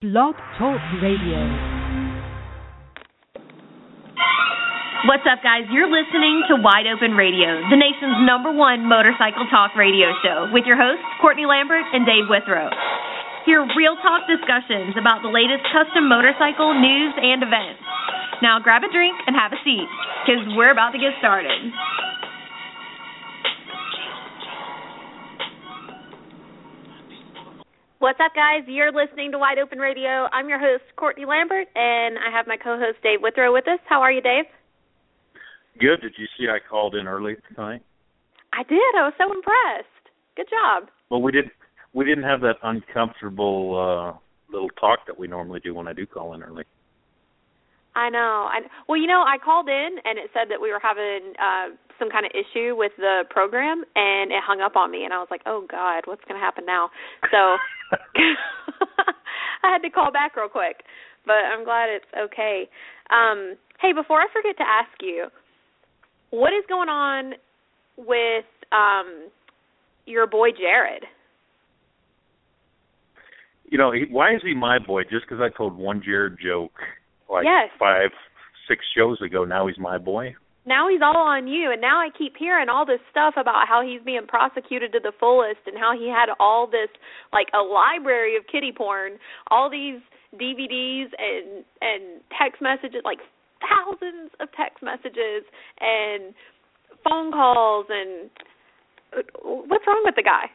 Blog Talk Radio. What's up, guys? You're listening to Wide Open Radio, the nation's number one motorcycle talk radio show, with your hosts, Courtney Lambert and Dave Withrow. Hear real talk discussions about the latest custom motorcycle news and events. Now grab a drink and have a seat, because we're about to get started. What's up, guys? You're listening to Wide Open Radio. I'm your host, Courtney Lambert, and I have my co host, Dave Withrow, with us. How are you, Dave? Good. Did you see I called in early tonight? I did. I was so impressed. Good job. Well, we didn't. We didn't have that uncomfortable uh little talk that we normally do when I do call in early. I know. I well, you know, I called in and it said that we were having uh some kind of issue with the program and it hung up on me and I was like, "Oh god, what's going to happen now?" So I had to call back real quick, but I'm glad it's okay. Um hey, before I forget to ask you, what is going on with um your boy Jared? You know, he, why is he my boy? Just because I told one Jared joke like Yes. five, six shows ago. Now he's my boy. now he's all on you and now I keep hearing all this stuff about how he's being prosecuted to the fullest and how he had all this like a library of kitty porn, all these DVDs and and text messages like thousands of text messages and phone calls and what's wrong with the guy?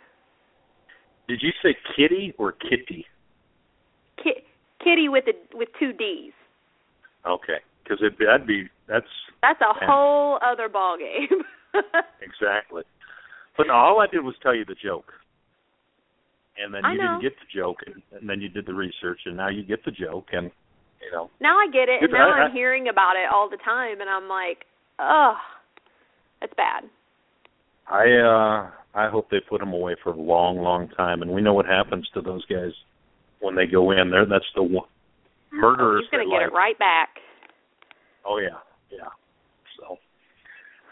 Did you say kitty or kitty? Ki- kitty with a with two D's. Okay, because it that'd be that's That's a whole other ball game. exactly. But no, all I did was tell you the joke, and then you didn't get the joke, and, and then you did the research, and now you get the joke, and you know. Now I get it, and now I- I'm hearing about it all the time, and I'm like, ugh, it's bad. I uh I hope they put him away for a long, long time. And we know what happens to those guys when they go in there. That's the one Oh, he's gonna get like- it right back. Oh yeah, yeah. So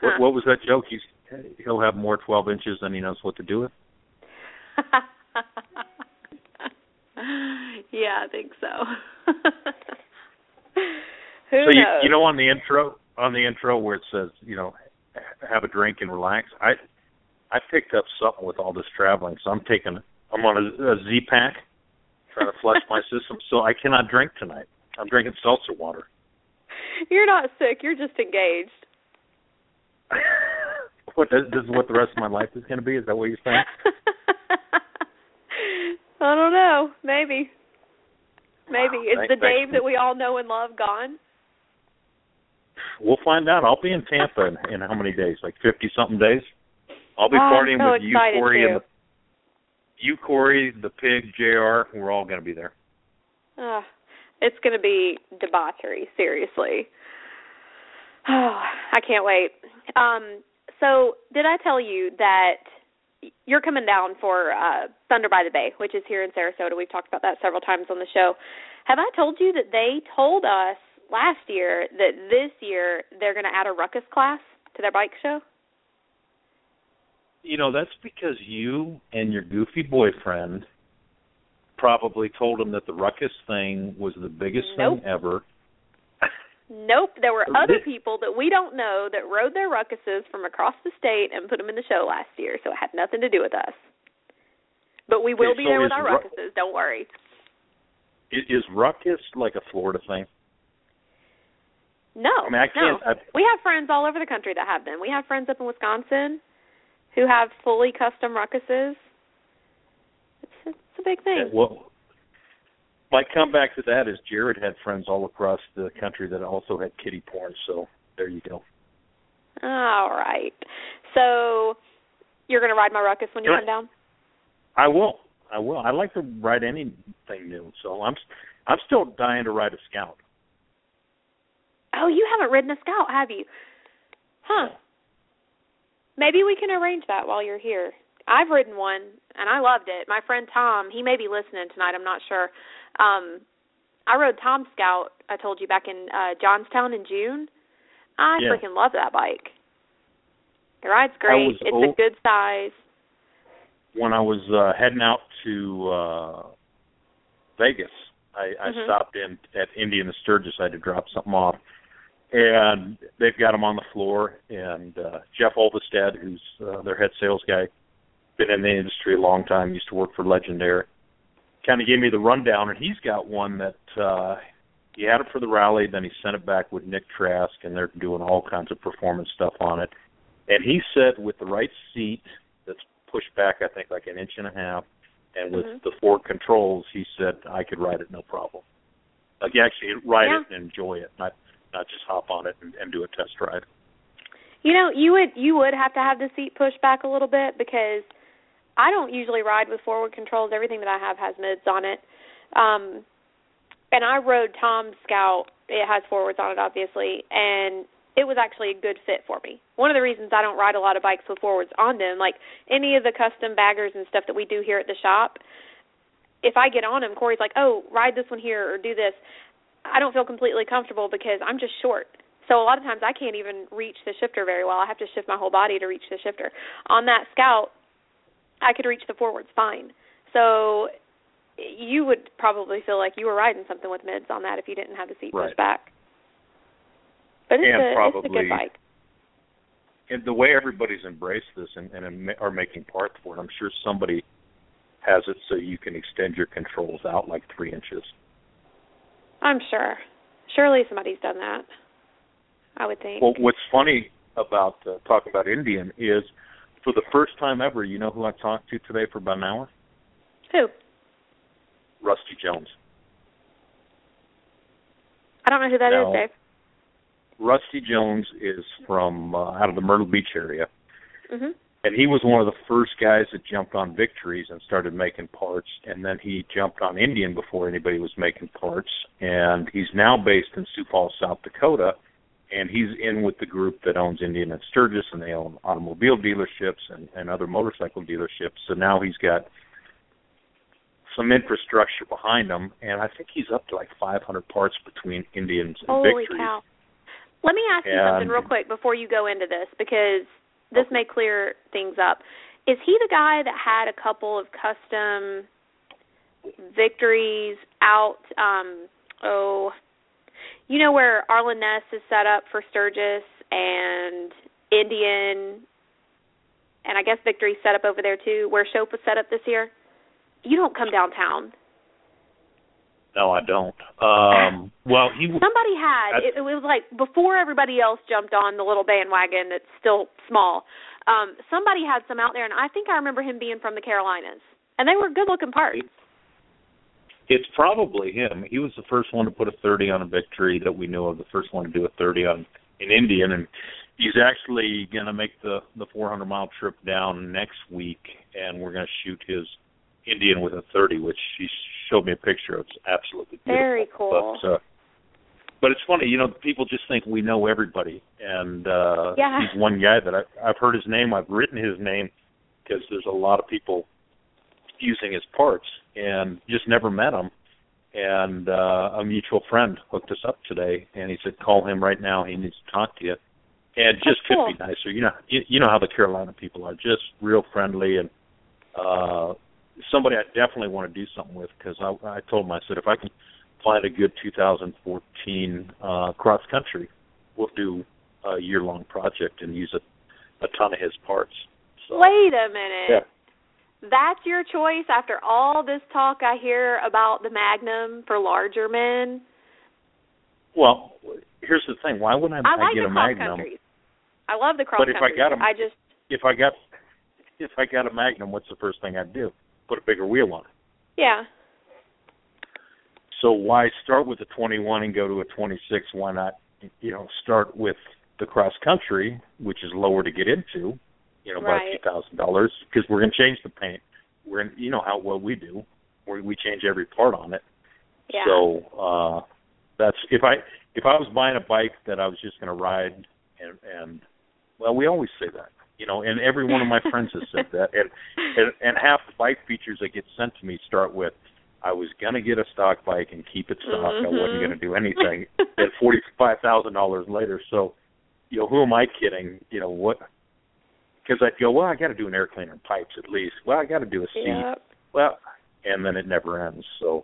Huh. what what was that joke? He's he'll have more twelve inches than he knows what to do with. yeah, I think so. Who so you you know on the intro on the intro where it says you know have a drink and relax. I I picked up something with all this traveling, so I'm taking I'm on a, a Z-Pak trying to flush my system, so I cannot drink tonight. I'm drinking seltzer water. You're not sick. You're just engaged. what this this is what the rest of my life is going to be? Is that what you're saying? I don't know. Maybe. Maybe Wow, is thank- the thanks Dave that we all know and love gone? We'll find out. I'll be in Tampa in, in how many days? Like fifty something days. I'll be Oh, partying so with you, excited, Corey, too. and the, you, Corey, the pig, Jr. We're all going to be there. Ugh, it's going to be debauchery, seriously. Oh, I can't wait. Um, so, did I tell you that you're coming down for uh, Thunder by the Bay, which is here in Sarasota? We've talked about that several times on the show. Have I told you that they told us last year that this year they're going to add a ruckus class to their bike show? You know, that's because you and your goofy boyfriend probably told him that the ruckus thing was the biggest Nope. thing ever. Nope, there were other people that we don't know that rode their ruckuses from across the state and put them in the show last year, so it had nothing to do with us. But we will Okay, be so there with our Ru- ruckuses, don't worry. Is ruckus like a Florida thing? No, I mean, I no. I, We have friends all over the country that have them. We have friends up in Wisconsin who have fully custom ruckuses. It's it's a big thing. well, my comeback to that is Jared had friends all across the country that also had kitty porn. So there you go. All right. So you're going to ride my ruckus when you I- come down? I will. I will. I like to ride anything new. So I'm I'm still dying to ride a Scout. Oh, you haven't ridden a scout, have you? Huh. Maybe we can arrange that while you're here. I've ridden one and I loved it. My friend Tom, he may be listening tonight, I'm not sure. Um I rode Tom Scout, I told you back in uh Johnstown in June. I Yeah. freaking love that bike. It rides great. It's old- a good size. When I was uh heading out to uh Vegas I, I Mhm. stopped in at Indian Sturgis. I had to drop something off, and they've got them on the floor. And uh, Jeff Olvestead, who's uh, their head sales guy, been in the industry a long time. Used to work for Legendary. Kind of gave me the rundown, and he's got one that uh, he had it for the rally. Then he sent it back with Nick Trask, and they're doing all kinds of performance stuff on it. And he said with the right seat that's pushed back, I think like an inch and a half, and with Mhm. the forward controls, he said I could ride it no problem. Like actually ride Yeah. it and enjoy it, not not just hop on it and, and do a test ride. You know, you would you would have to have the seat pushed back a little bit because I don't usually ride with forward controls. Everything that I have has mids on it. Um and I rode Tom's Scout. It has forwards on it obviously, and it was actually a good fit for me. One of the reasons I don't ride a lot of bikes with forwards on them, like any of the custom baggers and stuff that we do here at the shop, if I get on them, Corey's like, "Oh, ride this one here or do this." I don't feel completely comfortable because I'm just short. So a lot of times I can't even reach the shifter very well. I have to shift my whole body to reach the shifter. On that Scout, I could reach the forwards fine. So you would probably feel like you were riding something with mids on that if you didn't have the seat Right. pushed back. But it's And a it's a probably- good bike. And the way everybody's embraced this and, and are making parts for it, I'm sure somebody has it so you can extend your controls out like three inches. I'm sure. Surely somebody's done that. I would think. Well, what's funny about uh, talking about Indian is, for the first time ever, you know who I talked to today for about an hour? Who? Rusty Jones. I don't know who that is, No. Dave. Rusty Jones is from uh, out of the Myrtle Beach area, Mhm. And he was one of the first guys that jumped on Victories and started making parts, and then he jumped on Indian before anybody was making parts, and he's now based in Sioux Falls, South Dakota, and he's in with the group that owns Indian and Sturgis, and they own automobile dealerships and, and other motorcycle dealerships. So now he's got some infrastructure behind him, and I think he's up to like 500 parts between Indians and Holy Victories. cow. Let me ask you something real quick before you go into this because this may clear things up. Is he the guy that had a couple of custom victories out um oh you know where Arlen Ness is set up for Sturgis and Indian and I guess Victory's set up over there too, where Shope was set up this year? You don't come downtown. No, I don't. Um, well, he Somebody had That's- it, it was like before everybody else jumped on the little bandwagon that's still small. Um, somebody had some out there, and I think I remember him being from the Carolinas, and they were good looking parts. It's probably him. He was the first one to put a 30 on a victory that we knew of. The first one to do a 30 on an Indian, and he's actually going to make the the 400 mile trip down next week, and we're going to shoot his Indian with a 30, which she showed me a picture of. It's absolutely beautiful. Very cool. But, uh, but it's funny, you know, people just think we know everybody, and uh Yeah. he's one guy that I, I've heard his name. I've written his name because there's a lot of people using his parts, and just never met him. And uh a mutual friend hooked us up today, and he said, "Call him right now. He needs to talk to you." And just That's cool. could be nicer. You know, you, you know how the Carolina people are, just real friendly and uh somebody I definitely want to do something with because I, I told him I said if I can find a good 2014 uh, cross country, we'll do a year long project and use a, a ton of his parts. So, Wait a minute. Yeah. That's your choice after all this talk I hear about the Magnum for larger men. Well, here's the thing: why wouldn't I, I like get the a Magnum? countries. I love the cross country. But if I countries. got 'em- I just If I got if I got a Magnum, what's the first thing I'd do? Put a bigger wheel on it. yeah. So why start with a 21 and go to a 26? Why not, you know, start with the cross country, which is lower to get into, you know, by Right. two thousand dollars, because we're going to change the paint. We're, in, you know how well we do, we we change every part on it. Yeah. So uh that's if I if I was buying a bike that I was just going to ride and and well, we always say that, you know, and every one of my friends has said that, and and, and half the bike features that get sent to me start with I was gonna get a stock bike and keep it stock. I wasn't Mhm. gonna do anything. and forty five thousand dollars later, so you know who am I kidding? You know what? Because I'd go, well, I got to do an air cleaner and pipes at least. Well, I got to do a seat. Yep. Well, and then it never ends. So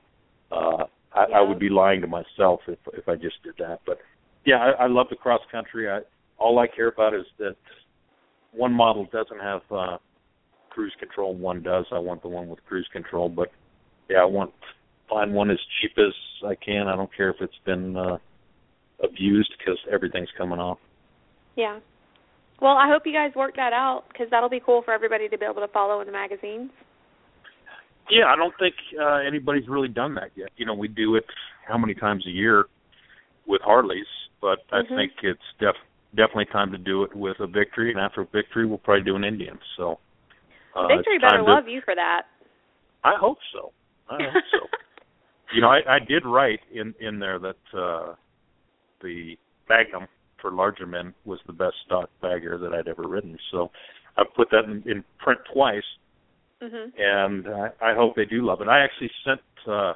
uh I, Yeah. I would be lying to myself if if I just did that. But yeah, I, I love the cross country. I all I care about is that one model doesn't have uh cruise control, one does. I want the one with cruise control, but yeah, I want find one as cheap as I can. I don't care if it's been uh abused because everything's coming off. Yeah. Well, I hope you guys work that out because that'll be cool for everybody to be able to follow in the magazines. Yeah, I don't think uh, anybody's really done that yet. You know, we do it how many times a year with Harleys, but I Mhm. think it's def- definitely time to do it with a victory, and after a victory, we'll probably do an Indian. So, uh, Victory better to- love you for that. I hope so. I hope so. you know, I, I did write in in there that uh the Magnum for larger men was the best stock bagger that I'd ever ridden. So, I put that in, in print twice Mhm. and I, I hope they do love it. I actually sent uh,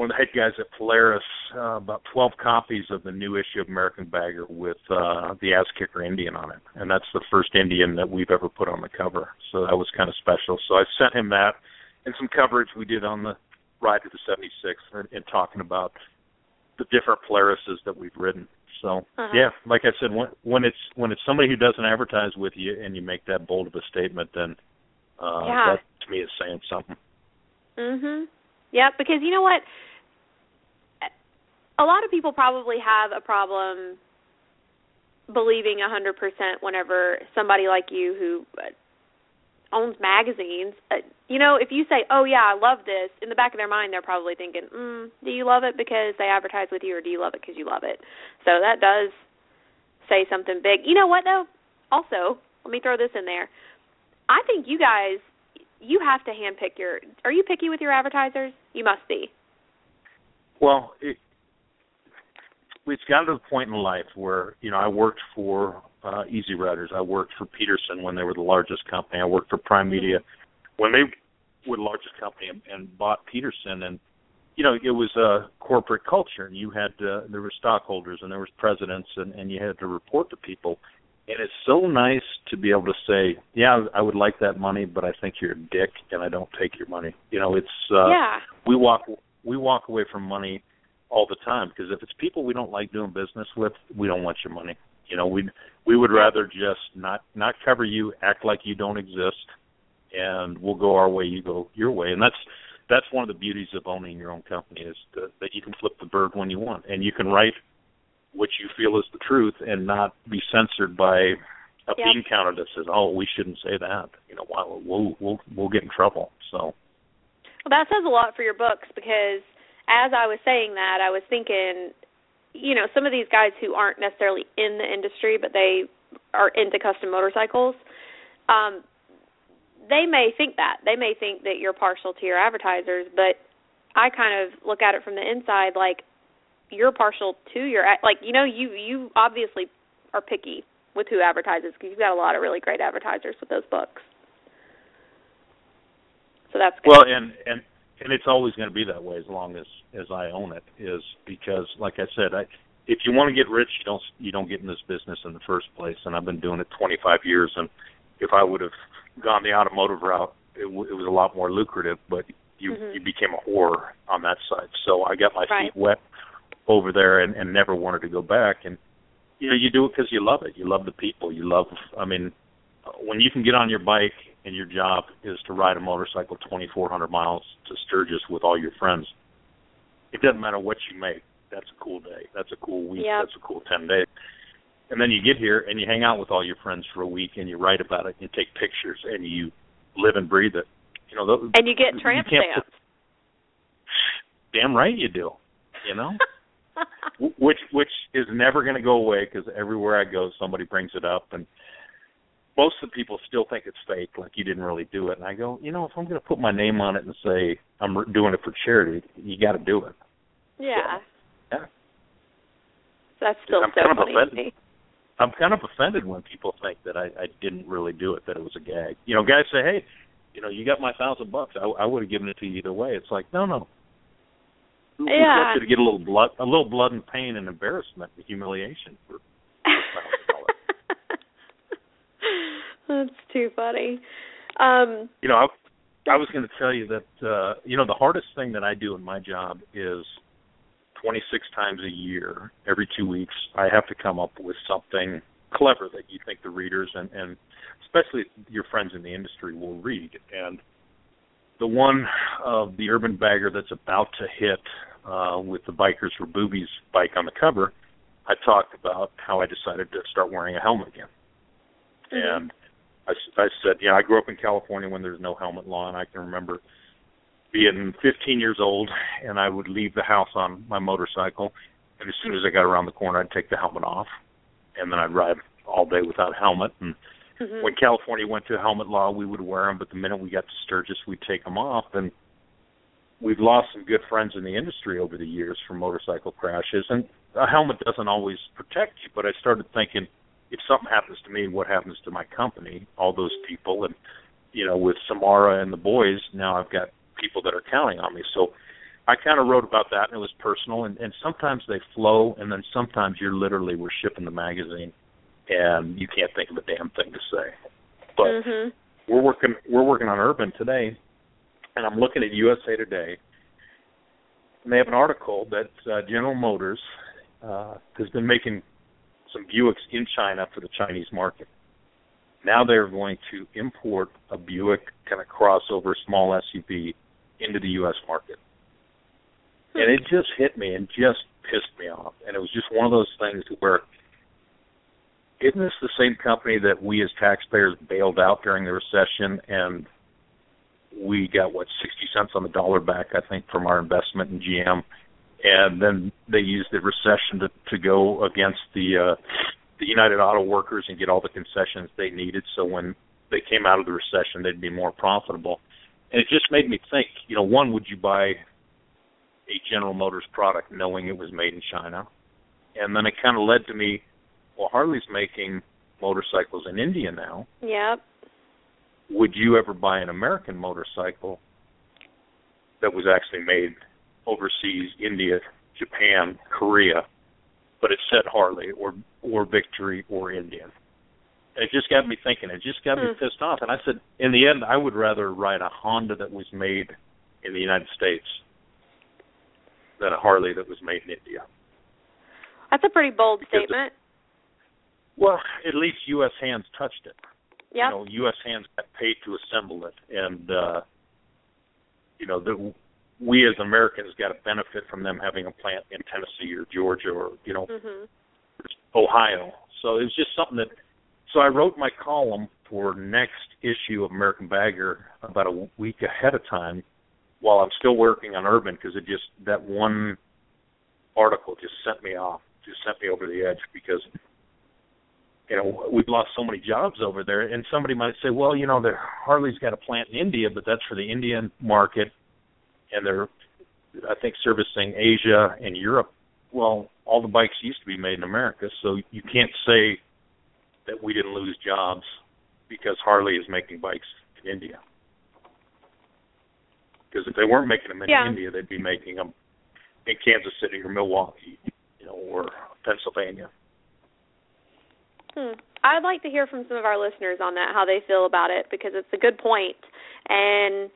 one of the head guys at Polaris uh, about 12 copies of the new issue of American Bagger with uh, the Ass Kicker Indian on it, and that's the first Indian that we've ever put on the cover. So that was kind of special. So I sent him that and some coverage we did on the ride to the 76th, and, and talking about the different Polarises that we've ridden. So Uh-huh. yeah, like I said, when when it's when it's somebody who doesn't advertise with you and you make that bold of a statement, then uh, Yeah. that to me is saying something. Mhm. Yep, because you know what? A lot of people probably have a problem believing a 100% whenever somebody like you who uh, owns magazines, uh, you know, if you say, "Oh yeah, I love this," in the back of their mind they're probably thinking, "Mm, do you love it because they advertise with you or do you love it because you love it?" So that does say something big. You know what though? Also, let me throw this in there. I think you guys you have to handpick your. Are you picky with your advertisers? You must be. Well, it, it's gotten to the point in life where you know I worked for uh, Easy Riders. I worked for Peterson when they were the largest company. I worked for Prime Media when they were the largest company and, and bought Peterson. And you know it was a corporate culture. And you had uh, there were stockholders and there was presidents, and, and you had to report to people. And it's so nice to be able to say, yeah, I would like that money, but I think you're a dick, and I don't take your money. You know, it's uh, yeah. we walk we walk away from money all the time because if it's people we don't like doing business with, we don't want your money. You know, we we would rather just not not cover you, act like you don't exist, and we'll go our way, you go your way, and that's that's one of the beauties of owning your own company is that, that you can flip the bird when you want, and you can write what you feel is the truth and not be censored by a Yep. bean counter that says, "Oh, we shouldn't say that." You know, we'll we'll we'll, we'll get in trouble. So. Well, that says a lot for your books because as I was saying that, I was thinking, you know, some of these guys who aren't necessarily in the industry, but they are into custom motorcycles, um, they may think that. They may think that you're partial to your advertisers, but I kind of look at it from the inside like you're partial to your like you know you you obviously are picky with who advertises because you've got a lot of really great advertisers with those books. So that's good. Well, and and and it's always going to be that way as long as as I own it. Is because, like I said, I if you want to get rich, you don't you don't get in this business in the first place. And I've been doing it 25 years. And if I would have gone the automotive route, it, w- it was a lot more lucrative. But you Mhm. you became a whore on that side. So I got my Right. feet wet over there and, and never wanted to go back. And you know, you do it because you love it. You love the people. You love. I mean, when you can get on your bike and your job is to ride a motorcycle 2,400 miles to Sturgis with all your friends, it doesn't matter what you make. That's a cool day. That's a cool week. Yep. That's a cool 10 days. And then you get here and you hang out with all your friends for a week and you write about it. And you take pictures and you live and breathe it. You know, those, and you get you tramp can't stamps. damn right you do. You know. Which which is never going to go away because everywhere I go, somebody brings it up, and most of the people still think it's fake, like you didn't really do it. And I go, you know, if I'm going to put my name on it and say I'm doing it for charity, you got to do it. yeah. Yeah. That's still I'm so kind of funny to offended. I'm kind of offended when people think that I, I didn't really do it, that it was a gag. You know, guys say, hey, you know, you got my thousand bucks. I, I would have given it to you either way. It's like, no, no. Yeah. wants you to get a little blood, a little blood and pain and embarrassment and humiliation for That's too funny. Um, you know, I, I was going to tell you that uh, you know the hardest thing that I do in my job is 26 times a year, every two weeks, I have to come up with something clever that you think the readers and, and especially your friends in the industry will read. And the one of the urban bagger that's about to hit uh, with the Bikers for Boobies bike on the cover, I talked about how I decided to start wearing a helmet again. Mm-hmm. And I, I said, yeah, I grew up in California when there's no helmet law, and I can remember being 15 years old, and I would leave the house on my motorcycle, and as soon as I got around the corner, I'd take the helmet off, and then I'd ride all day without a helmet. And mm-hmm. when California went to helmet law, we would wear them, but the minute we got to Sturgis, we'd take them off, and we've lost some good friends in the industry over the years from motorcycle crashes, and a helmet doesn't always protect you. But I started thinking, if something happens to me, what happens to my company? All those people, and you know, with Samara and the boys, now I've got people that are counting on me. So I kind of wrote about that, and it was personal. And, and sometimes they flow, and then sometimes you're literally we're shipping the magazine, and you can't think of a damn thing to say. But mm-hmm. we're working we're working on Urban today, and I'm looking at USA Today, and they have an article that uh, General Motors uh, has been making some Buicks in China for the Chinese market. Now they're going to import a Buick kind of crossover small SUV into the U.S. market. And it just hit me and just pissed me off. And it was just one of those things where isn't this the same company that we as taxpayers bailed out during the recession and we got what sixty cents on the dollar back I think from our investment in GM and then they used the recession to to go against the uh the United Auto Workers and get all the concessions they needed so when they came out of the recession they'd be more profitable and it just made me think. You know, one, would you buy a General Motors product knowing it was made in China? And then it kind of led to me. Well, Harley's making motorcycles in India now. Yep. Would you ever buy an American motorcycle that was actually made overseas, India, Japan, Korea, but it said Harley or or Victory or Indian? it just got me thinking. It just got me hmm. pissed off. And I said, in the end, I would rather ride a Honda that was made in the United States than a Harley that was made in India. That's a pretty bold because statement. It, well, at least U.S. hands touched it. Yeah. You know, U.S. hands got paid to assemble it, and uh, you know, the, we as Americans got a benefit from them having a plant in Tennessee or Georgia or you know, mm-hmm. Ohio. So it was just something that so I wrote my column for next issue of American Bagger about a week ahead of time while I'm still working on Urban because it just that one article just sent me off, just sent me over the edge because you know we've lost so many jobs over there. And somebody might say, well, you know, the Harley's got a plant in India, but that's for the Indian market, and they're I think servicing Asia and Europe. Well, all the bikes used to be made in America, so you can't say that we didn't lose jobs because Harley is making bikes in India. Because if they weren't making them in yeah. India, they'd be making them in Kansas City or Milwaukee, you know, or Pennsylvania. Hmm. I'd like to hear from some of our listeners on that, how they feel about it, because it's a good point. And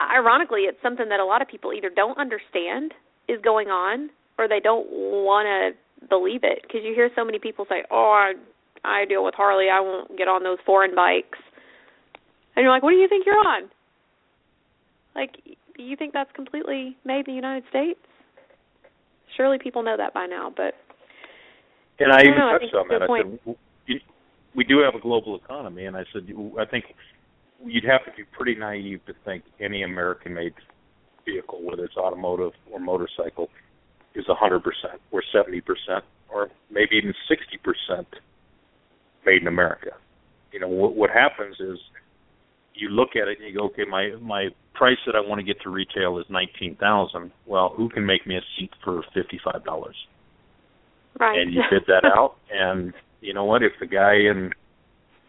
ironically, it's something that a lot of people either don't understand is going on, or they don't want to believe it. Because you hear so many people say, "Oh, I I deal with Harley. I won't get on those foreign bikes. And you're like, what do you think you're on? Like, you think that's completely made in the United States? Surely people know that by now, but. And I, I even know, touched on that. I said, we do have a global economy, and I said, I think you'd have to be pretty naive to think any American-made vehicle, whether it's automotive or motorcycle, is 100% or 70% or maybe even 60% made in America. You know what what happens is you look at it and you go, okay, my my price that I want to get to retail is nineteen thousand. Well, who can make me a seat for fifty five dollars? Right. And you bid that out, and you know what? If the guy in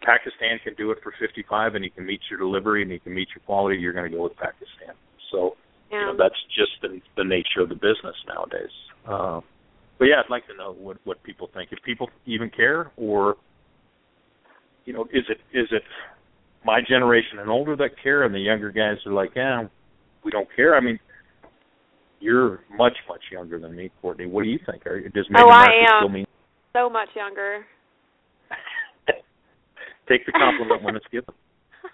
Pakistan can do it for fifty five, and he can meet your delivery and he can meet your quality, you're going to go with Pakistan. So yeah. you know that's just the the nature of the business nowadays. Uh, but yeah, I'd like to know what what people think. If people even care, or you know, is it is it my generation and older that care, and the younger guys are like, yeah, we don't care. I mean, you're much much younger than me, Courtney. What do you think? Are, does Made oh, I am still mean? So much younger. Take the compliment when it's given.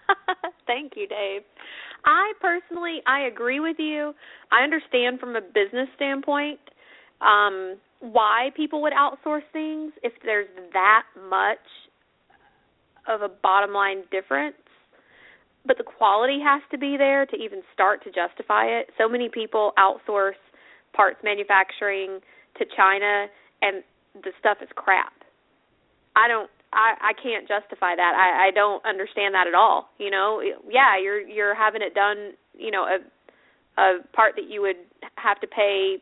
Thank you, Dave. I personally I agree with you. I understand from a business standpoint um why people would outsource things if there's that much of a bottom line difference. But the quality has to be there to even start to justify it. So many people outsource parts manufacturing to China and the stuff is crap. I don't I I can't justify that. I I don't understand that at all. You know, yeah, you're you're having it done. You know, a a part that you would have to pay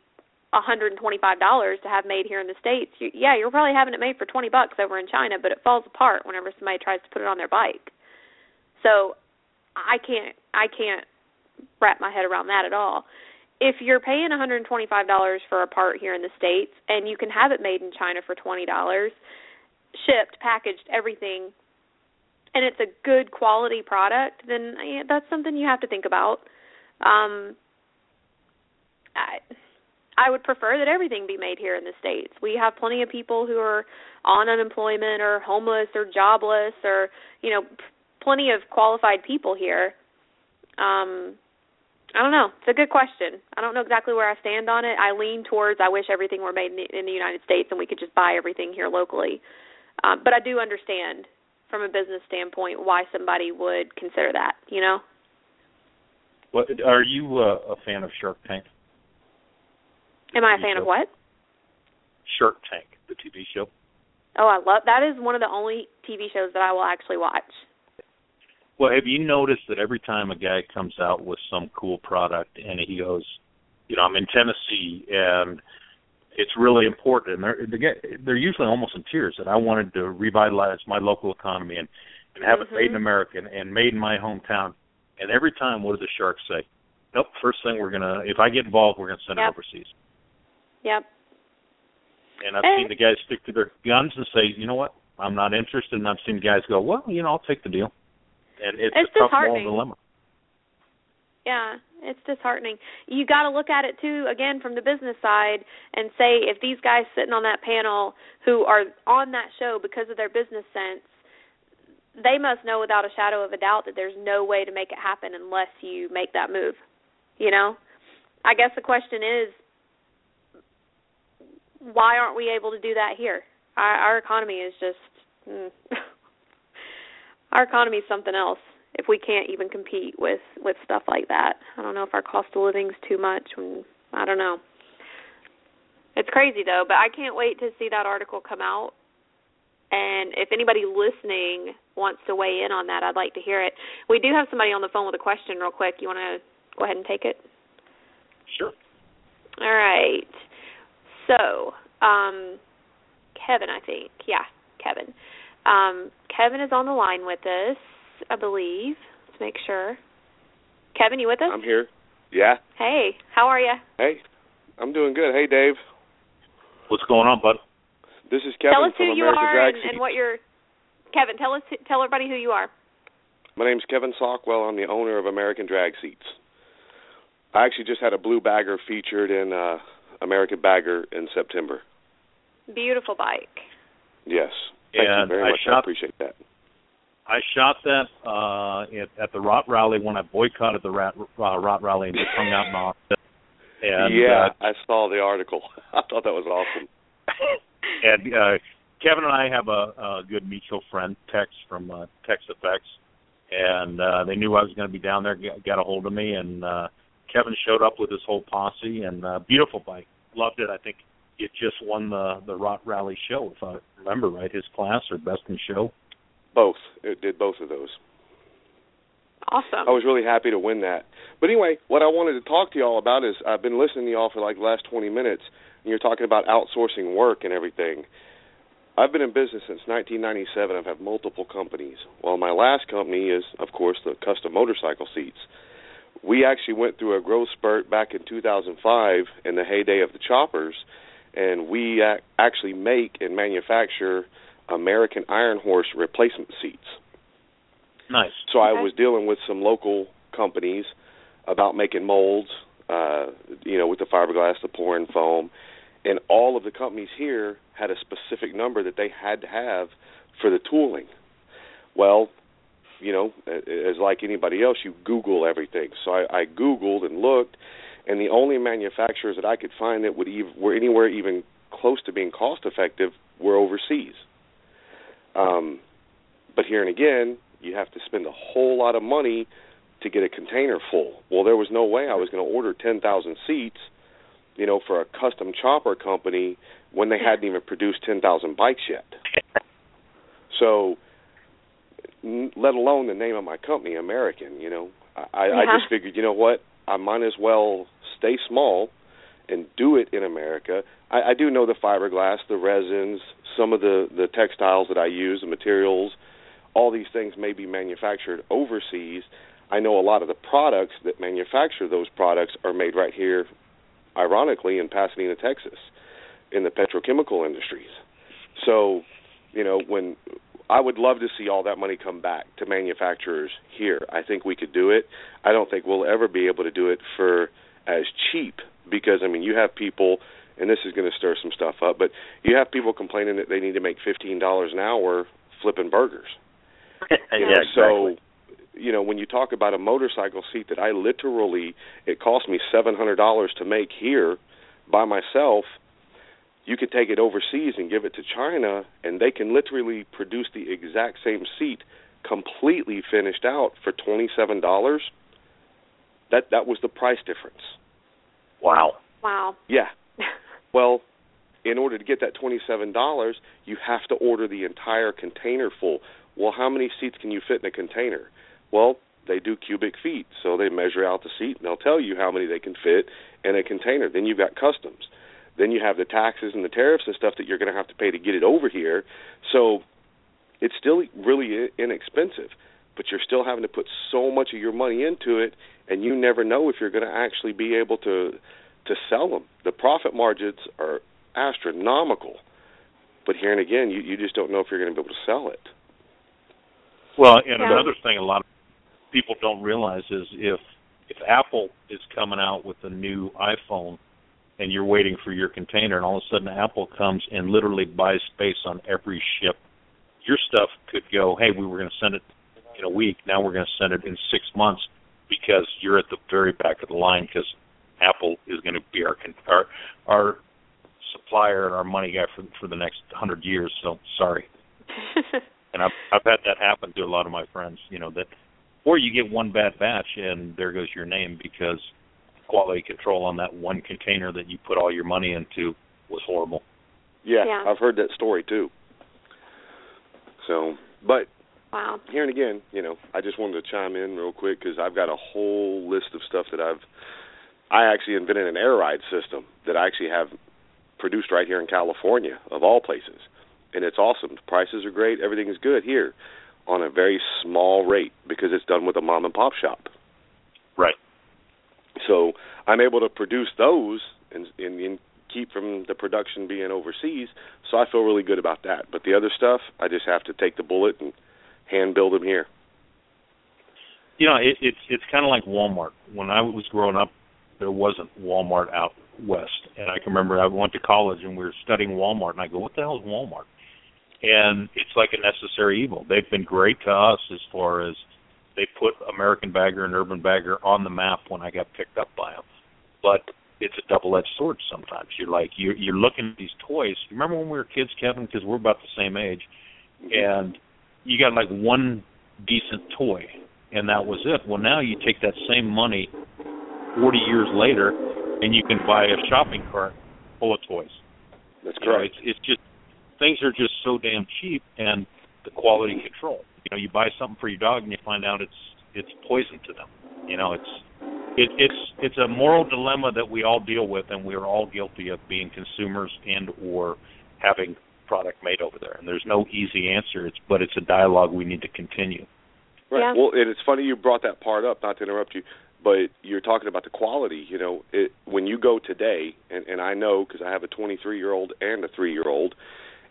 $125 to have made here in the states. You, yeah, you're probably having it made for 20 bucks over in China, but it falls apart whenever somebody tries to put it on their bike. So, I can't I can't wrap my head around that at all. If you're paying $125 for a part here in the states and you can have it made in China for $20, shipped, packaged, everything, and it's a good quality product, then that's something you have to think about. Um, I I would prefer that everything be made here in the states. We have plenty of people who are on unemployment or homeless or jobless or you know plenty of qualified people here. Um, I don't know. It's a good question. I don't know exactly where I stand on it. I lean towards I wish everything were made in the, in the United States and we could just buy everything here locally. Um, but I do understand from a business standpoint why somebody would consider that. You know. What are you uh, a fan of Shark Tank? Am I a fan of what? Shark Tank, the TV show. Oh, I love that. Is one of the only TV shows that I will actually watch. Well, have you noticed that every time a guy comes out with some cool product and he goes, you know, I'm in Tennessee and it's really important, and they're they get, they're usually almost in tears that I wanted to revitalize my local economy and and have it made in Mhm. America and, and made in my hometown. And every time, what does the shark say? Nope. First thing we're gonna, if I get involved, we're gonna send Yep. it overseas. Yep. And I've Eh. seen the guys stick to their guns and say, you know what, I'm not interested. And I've seen guys go, well, you know, I'll take the deal. And it's, It's a tough moral dilemma. Yeah, it's disheartening. You got to look at it too again from the business side and say if these guys sitting on that panel who are on that show because of their business sense, they must know without a shadow of a doubt that there's no way to make it happen unless you make that move. You know? I guess the question is why aren't we able to do that here? Our, our economy is just mm, our economy is something else if we can't even compete with with stuff like that. I don't know if our cost of living's too much I don't know. It's crazy though, but I can't wait to see that article come out. And if anybody listening wants to weigh in on that, I'd like to hear it. We do have somebody on the phone with a question real quick. You want to go ahead and take it? Sure. All right. So, um, Kevin, I think. Yeah, Kevin. Um, Kevin is on the line with us, I believe. Let's make sure. Kevin, you with us? I'm here. Yeah. Hey, how are you? Hey, I'm doing good. Hey, Dave. What's going on, bud? This is Kevin tell us from who you American are Drag and, Seats. and what you're. Kevin, tell us tell everybody who you are. My name's Kevin Sockwell. I'm the owner of American Drag Seats. I actually just had a blue bagger featured in uh American Bagger in September. Beautiful bike. Yes. Thank And you very I much. shot- I appreciate that. I shot that uh at, at the Rot Rally when I boycotted the Rat, uh, Rot Rally and just hung out in Austin. And yeah, uh, I saw the article. I thought that was awesome. and uh Kevin and I have a, a good mutual friend, Tex from uh, Tex Effects, and uh they knew I was going to be down there. Got, got a hold of me, and uh Kevin showed up with his whole posse, and uh, beautiful bike. Loved it. I think it just won the the Rot Rally show, if I remember right. His class or best in show. Both. It did both of those. Awesome. I was really happy to win that. But anyway, what I wanted to talk to y'all about is I've been listening to y'all for like the last 20 minutes, and you're talking about outsourcing work and everything. I've been in business since 1997. I've had multiple companies. Well, my last company is, of course, the custom motorcycle seats. We actually went through a growth spurt back in 2005 in the heyday of the choppers, and we actually make and manufacture American Iron Horse replacement seats. Nice. So I was dealing with some local companies about making molds, uh, you know, with the fiberglass, the pouring foam, and all of the companies here had a specific number that they had to have for the tooling. Well, you know, as like anybody else, you Google everything. So I, I Googled and looked, and the only manufacturers that I could find that would even were anywhere even close to being cost effective were overseas. Um, but here and again, you have to spend a whole lot of money to get a container full. Well, there was no way I was going to order 10,000 seats, you know, for a custom chopper company when they hadn't even produced 10,000 bikes yet. So, n- let alone the name of my company, American, you know, I, I just figured, you know what, I might as well stay small and do it in America. I, I do know the fiberglass, the resins, some of the the textiles that I use, the materials, all these things may be manufactured overseas. I know a lot of the products that manufacture those products are made right here, ironically, in Pasadena, Texas, in the petrochemical industries. So, you know, when I would love to see all that money come back to manufacturers here. I think we could do it. I don't think we'll ever be able to do it for as cheap because I mean, you have people and this is going to stir some stuff up, but you have people complaining that they need to make $15 an hour flipping burgers. yeah, exactly. So, you know, when you talk about a motorcycle seat that I literally it cost me seven hundred dollars to make here by myself, you could take it overseas and give it to China, and they can literally produce the exact same seat, completely finished out for twenty seven dollars. That that was the price difference. Wow. Wow. Yeah. Well, in order to get that twenty-seven dollars, you have to order the entire container full. Well, how many seats can you fit in a container? Well, they do cubic feet, so they measure out the seat and they'll tell you how many they can fit in a container. Then you've got customs. Then you have the taxes and the tariffs and stuff that you're going to have to pay to get it over here. So it's still really inexpensive, but you're still having to put so much of your money into it, and you never know if you're going to actually be able to to sell them. The profit margins are astronomical, but here and again, you you just don't know if you're going to be able to sell it. Well, and Yeah. another thing a lot of people don't realize is if if Apple is coming out with a new iPhone and you're waiting for your container and all of a sudden Apple comes and literally buys space on every ship, your stuff could go, "Hey, we were going to send it in a week. Now we're going to send it in 6 months because you're at the very back of the line cuz Apple is going to be our con- our our supplier and our money guy for for the next 100 years, so sorry." and I've I've had that happen to a lot of my friends. You know that, or you get one bad batch and there goes your name because quality control on that one container that you put all your money into was horrible. Yeah, Yeah. I've heard that story too. So, but wow. here and again, you know, I just wanted to chime in real quick because I've got a whole list of stuff that I've. I actually invented an air ride system that I actually have produced right here in California, of all places, and it's awesome. The prices are great, everything is good here, on a very small rate because it's done with a mom and pop shop. Right. So I'm able to produce those and, and, and keep from the production being overseas. So I feel really good about that. But the other stuff, I just have to take the bullet and hand build them here. You know, it, it's it's kind of like Walmart. When I was growing up, there wasn't Walmart out west, and I can remember I went to college and we were studying Walmart, and I go, "What the hell is Walmart?" And it's like a necessary evil. They've been great to us as far as they put American Bagger and Urban Bagger on the map when I got picked up by them. But it's a double-edged sword. Sometimes you're like you're you're looking at these toys. Remember when we were kids, Kevin? Because we're about the same age, mm-hmm. and you got like one decent toy, and that was it. Well, now you take that same money, forty years later, and you can buy a shopping cart full of toys. That's You know, correct. it's it's just things are just so damn cheap, and the quality control. You know, you buy something for your dog, and you find out it's it's poison to them. You know, it's it, it's it's a moral dilemma that we all deal with, and we are all guilty of being consumers and or having product made over there. And there's no easy answer. It's but it's a dialogue we need to continue. Right. Yeah. Well, and it's funny you brought that part up. Not to interrupt you, but you're talking about the quality. You know, it, when you go today, and, and I know because I have a 23 year old and a three year old.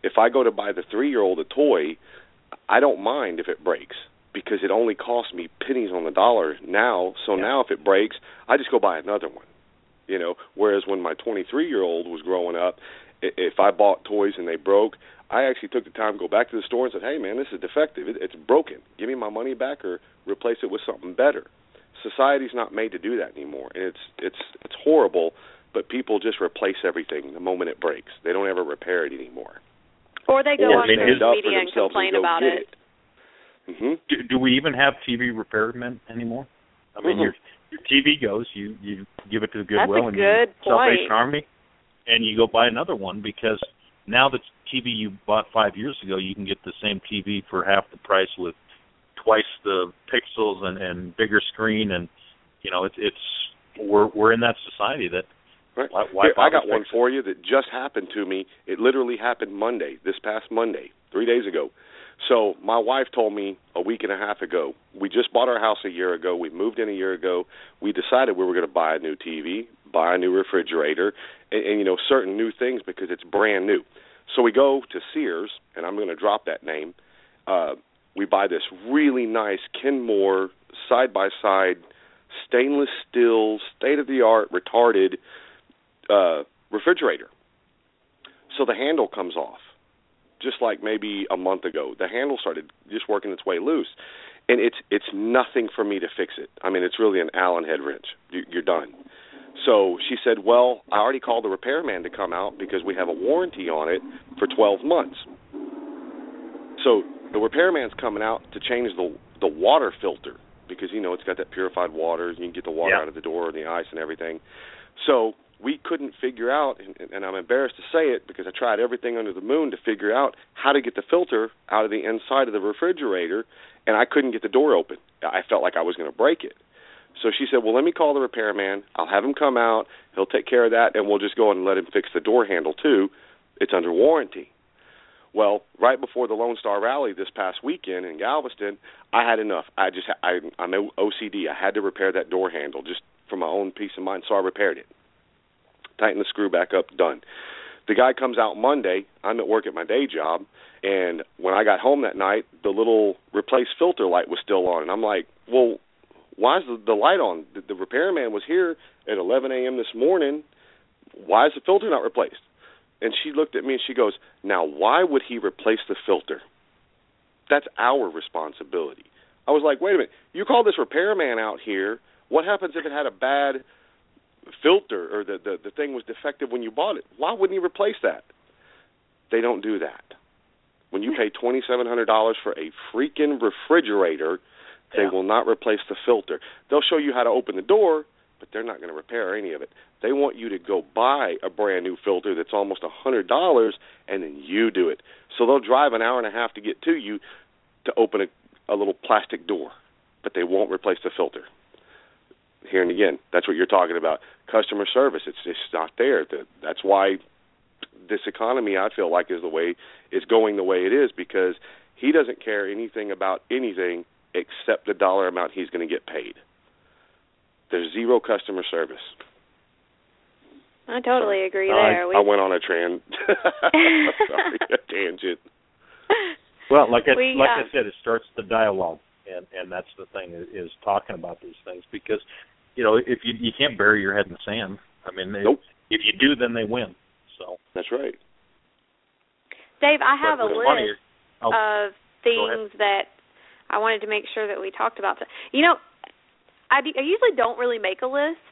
If I go to buy the three year old a toy, I don't mind if it breaks because it only costs me pennies on the dollar now. So Yeah. now if it breaks, I just go buy another one. You know, whereas when my 23 year old was growing up, i- if I bought toys and they broke, I actually took the time to go back to the store and said, "Hey, man, this is defective. It, it's broken. Give me my money back or replace it with something better." Society's not made to do that anymore, and it's it's it's horrible. But people just replace everything the moment it breaks. They don't ever repair it anymore. Or they go Or on they social end up for media and complain go about get it. it. hmm Do, do we even have TV repairmen anymore? I mean, Mhm. your your TV goes, you you give it to the That's a Goodwill and good Salvation. Army, and you go buy another one because now the TV you bought five years ago, you can get the same TV for half the price with twice the pixels and and bigger screen, and you know it's it's we're we're in that society that Right. why, why Here, I got one for you that just happened to me. It literally happened Monday, this past Monday, three days ago. So my wife told me a week and a half ago. We just bought our house a year ago. We moved in a year ago. We decided we were going to buy a new TV, buy a new refrigerator, and, and you know certain new things because it's brand new. So we go to Sears, and I'm going to drop that name. Uh, we buy this really nice Kenmore side by side stainless steel, state of the art, retarded uh, refrigerator. So the handle comes off, just like maybe a month ago. The handle started just working its way loose, and it's it's nothing for me to fix it. I mean, it's really an Allen head wrench. You- You're done. So she said, "Well, I already called the repairman to come out because we have a warranty on it for 12 months." So the repairman's coming out to change the the water filter because you know it's got that purified water. You can get the water Yeah. out of the door and the ice and everything. So we couldn't figure out, and, and I'm embarrassed to say it because I tried everything under the moon to figure out how to get the filter out of the inside of the refrigerator, and I couldn't get the door open. I felt like I was going to break it. So she said, "Well, let me call the repairman. I'll have him come out. He'll take care of that, and we'll just go and let him fix the door handle too. It's under warranty." Well, right before the Lone Star Rally this past weekend in Galveston, I had enough. I just I I'm OCD. I had to repair that door handle just for my own peace of mind, so I repaired it. Tighten the screw back up, done. The guy comes out Monday. I'm at work at my day job, and when I got home that night, the little replace filter light was still on, and I'm like, "Well, why is the, the light on? The, the repairman was here at 11 a.m. this morning. Why is the filter not replaced?" And she looked at me and she goes, "Now, why would he replace the filter? That's our responsibility." I was like, "Wait a minute. You call this repairman out here. What happens if it had a bad filter or the the the thing was defective when you bought it? Why wouldn't he replace that?" They don't do that. When you hmm. pay $2700 for a freaking refrigerator, they Yeah. will not replace the filter. They'll show you how to open the door, but they're not going to repair any of it. They want you to go buy a brand new filter that's almost a hundred dollars, and then you do it. So they'll drive an hour and a half to get to you to open a, a little plastic door, but they won't replace the filter. Here and again, that's what you're talking about. Customer service, it's just not there. That's why this economy, I feel like, is the way is going the way it is because he doesn't care anything about anything except the dollar amount he's going to get paid. There's zero customer service. I totally agree I- there. We, I went on a tran sorry, a tangent. Well, like I We, like uh, I said, it starts the dialogue, and and that's the thing is, is talking about these things because you know if you you can't bury your head in the sand. I mean, they, Nope. if you do, then they win. So That's right. Dave, I have but a list is- oh, of things that I wanted to make sure that we talked about. You know, I usually don't really make a list,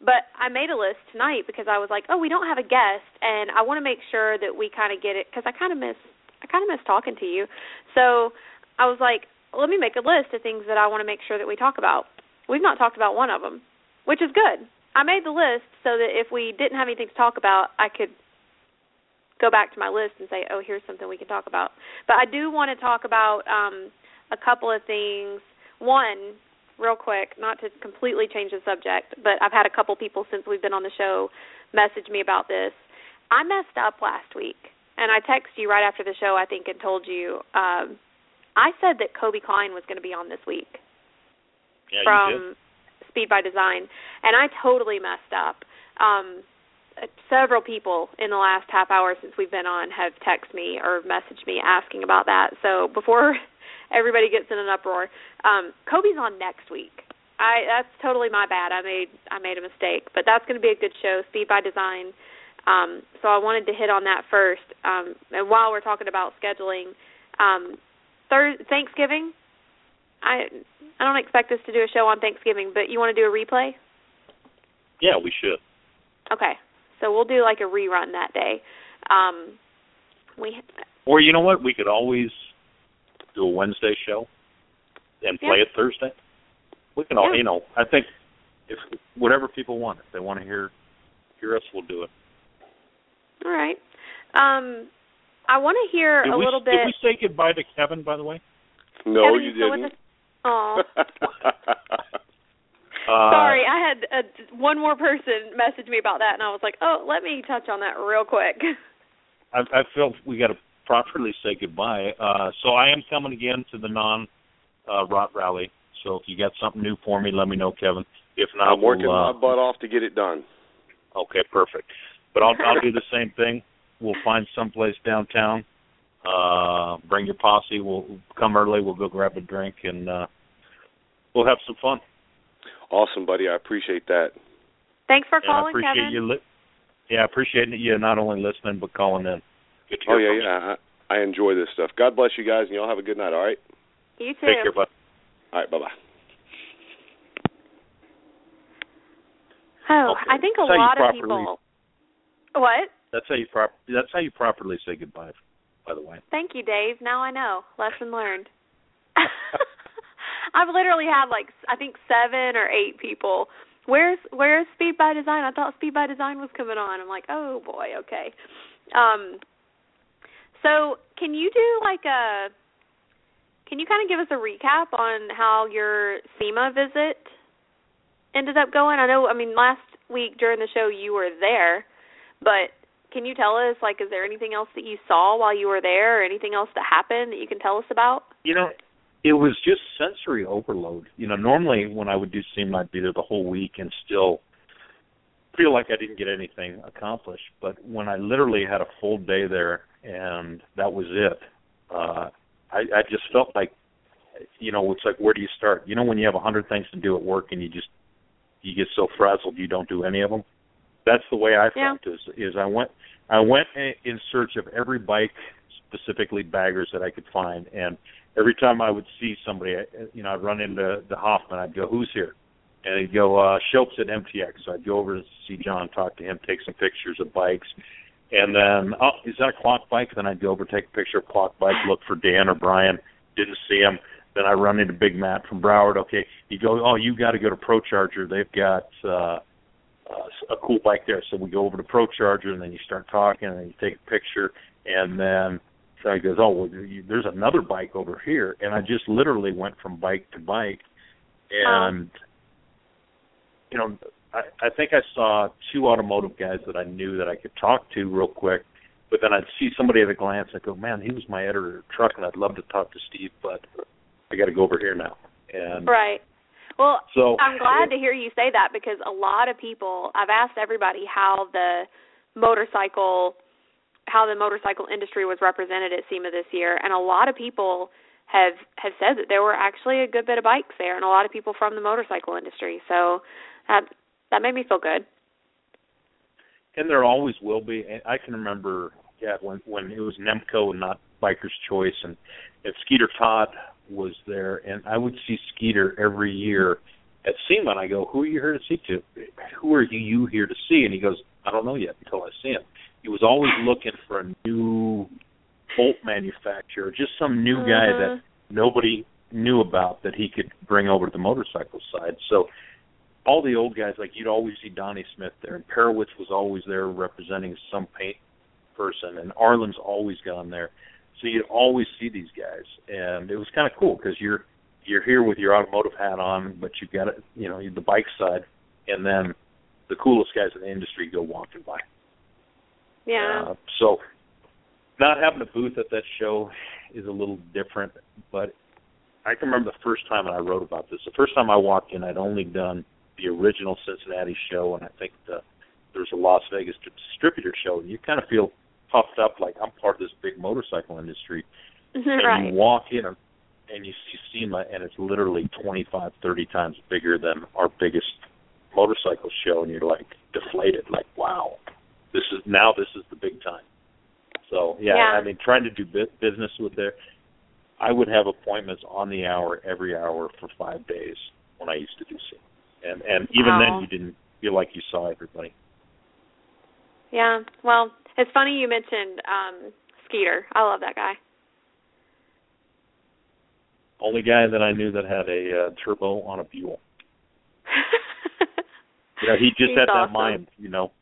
but I made a list tonight because I was like, oh, we don't have a guest, and I want to make sure that we kind of get it because I kind of miss I kind of miss talking to you. So I was like, let me make a list of things that I want to make sure that we talk about. We've not talked about one of them, which is good. I made the list so that if we didn't have anything to talk about, I could go back to my list and say, "Oh, here's something we can talk about." But I do want to talk about um a couple of things. One, real quick, not to completely change the subject, but I've had a couple people since we've been on the show message me about this. I messed up last week, and I texted you right after the show, I think, and told you um I said that Kobe Klein was going to be on this week yeah, you from Speed by Design, and I totally messed up. Um, uh, several people in the last half hour since we've been on have texted me or messaged me asking about that. So before everybody gets in an uproar. Um, Kobe's on next week. I that's totally my bad. I made I made a mistake, but that's going to be a good show. Speed by Design. Um, so I wanted to hit on that first. Um, and while we're talking about scheduling, um, thir- Thanksgiving. I I don't expect us to do a show on Thanksgiving, but you want to do a replay? Yeah, we should. Okay, so we'll do like a rerun that day. Um, we Or you know what? We could always do a Wednesday show and play Yeah. it Thursday. We can all, Yeah. you know. I think if whatever people want, if they want to hear hear us, we'll do it. all right. Um, I want to hear Did a we, little bit. did bit. we say goodbye to Kevin? By the way. no, Kevin, you still didn't. us? Oh, Uh, sorry. I had uh one more person message me about that, and I was like, oh, let me touch on that real quick. I, I felt we got to properly say goodbye. Uh, so I am coming again to the non uh, rot rally. So if you got something new for me, let me know, Kevin. If not, I'm working we'll, uh, my butt off to get it done. Okay, perfect. But I'll I'll do the same thing. We'll find someplace downtown. Uh, bring your posse. We'll come early. We'll go grab a drink and uh, we'll have some fun. Awesome, buddy. I appreciate that. Thanks for And I calling, appreciate Kevin. you. Li- yeah, I appreciate you not only listening but calling in. Good to Oh yeah, from you. yeah. I, I enjoy this stuff. God bless you guys, and y'all have a good night. All right. You too. Take care, bud. All right. Bye bye. Oh, Okay. I think a That's how lot of people. What? That's how you prop. That's how you properly say goodbye. By the way. Thank you, Dave. Now I know. Lesson learned. I've literally had like I think seven or eight people. Where's Where's Speed by Design? I thought Speed by Design was coming on. I'm like, oh boy, okay. Um. So can you do like a? Can you kind of give us a recap on how your SEMA visit ended up going? I know. I mean, last week during the show you were there, but can you tell us like is there anything else that you saw while you were there or anything else that happened that you can tell us about? You know, it was just sensory overload. You know, normally when I would do SEMA, I'd be there the whole week and still feel like I didn't get anything accomplished. But when I literally had a full day there and that was it, uh, I, I just felt like, you know, it's like where do you start? You know, when you have a hundred things to do at work and you just you get so frazzled you don't do any of them. That's the way I Yeah. felt. Is is I went I went in in search of every bike, specifically baggers that I could find, and every time I would see somebody, I- you know, I'd run into the Hoffman. I'd go, "Who's here?" And he'd go, uh, "Schultz at MTX." So I'd go over to see John, talk to him, take some pictures of bikes, and then, oh, is that a Klock bike? Then I'd go over, take a picture of Klock bike, look for Dan or Brian. Didn't see him. Then I run into Big Matt from Broward. Okay, you go, oh, you got to go to ProCharger. They've got uh, uh, a cool bike there. So we go over to ProCharger, and then you start talking, and you take a picture, and then so he goes, oh, well, you, there's another bike over here, and I just literally went from bike to bike, and you know, I, I think I saw two automotive guys that I knew that I could talk to real quick, but then I'd see somebody at a glance. I go, man, he was my editor of truck, and I'd love to talk to Steve, but I got to go over here now. And Right. Well, so I'm glad to hear you say that because a lot of people I've asked everybody how the motorcycle how the motorcycle industry was represented at SEMA this year and a lot of people have have said that there were actually a good bit of bikes there and a lot of people from the motorcycle industry. So that that made me feel good. and there always will be. I can remember, yeah, when when it was NEMPCO and not Biker's Choice, and and Skeeter Todd was there, and I would see Skeeter every year at SEMA, and I go, "Who are you here to see? To who are you here to see?" And he goes, "I don't know yet until I see him." He was always looking for a new bolt manufacturer, just some new guy that Mhm. nobody knew about that he could bring over to the motorcycle side. So all the old guys, like you'd always see Donnie Smith there, and Perowitz was always there representing some paint person, and Arlen's always gone there. So you'd always see these guys, and it was kind of cool because you're you're here with your automotive hat on, but you've got it, you know, the bike side, and then the coolest guys in the industry go walking by. Yeah. Uh, so not having a booth at that show is a little different, but I can remember the first time and I wrote about this. The first time I walked in, I'd only done the original Cincinnati show, and I think the, there was a Las Vegas distributor show, and you kind of feel puffed up like I'm part of this big motorcycle industry. right. And you walk in, and, and you see SEMA, and it's literally 25, 30 times bigger than our biggest motorcycle show, and you're like deflated, like wow, this is now this is the big time. So yeah, Yeah. I mean, trying to do bu- business with there, I would have appointments on the hour every hour for five days when I used to do SEMA, and and even Wow. then you didn't feel like you saw everybody. Yeah. Well, it's funny you mentioned um Skeeter. I love that guy. Only guy that I knew that had a uh, turbo on a Buell. Yeah, he just He's had awesome. that mind, you know.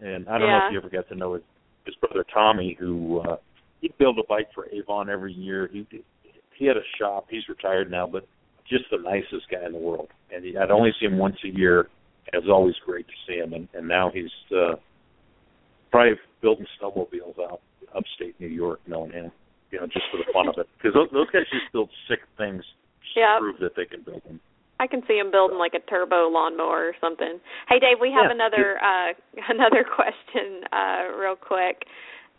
And I don't know if you ever got to know his his brother Tommy, who uh he'd build a bike for Avon every year. He he had a shop. He's retired now, but just the nicest guy in the world. And he, I'd only see him once a year. And it was always great to see him. And, and now he's uh probably building snowmobiles out upstate New York, knowing him. You know, just for the fun of it. Because those, those guys just build sick things just to prove that they can build them. I can see him building like a turbo lawnmower or something. Hey Dave, we have Yeah. another uh another question uh real quick.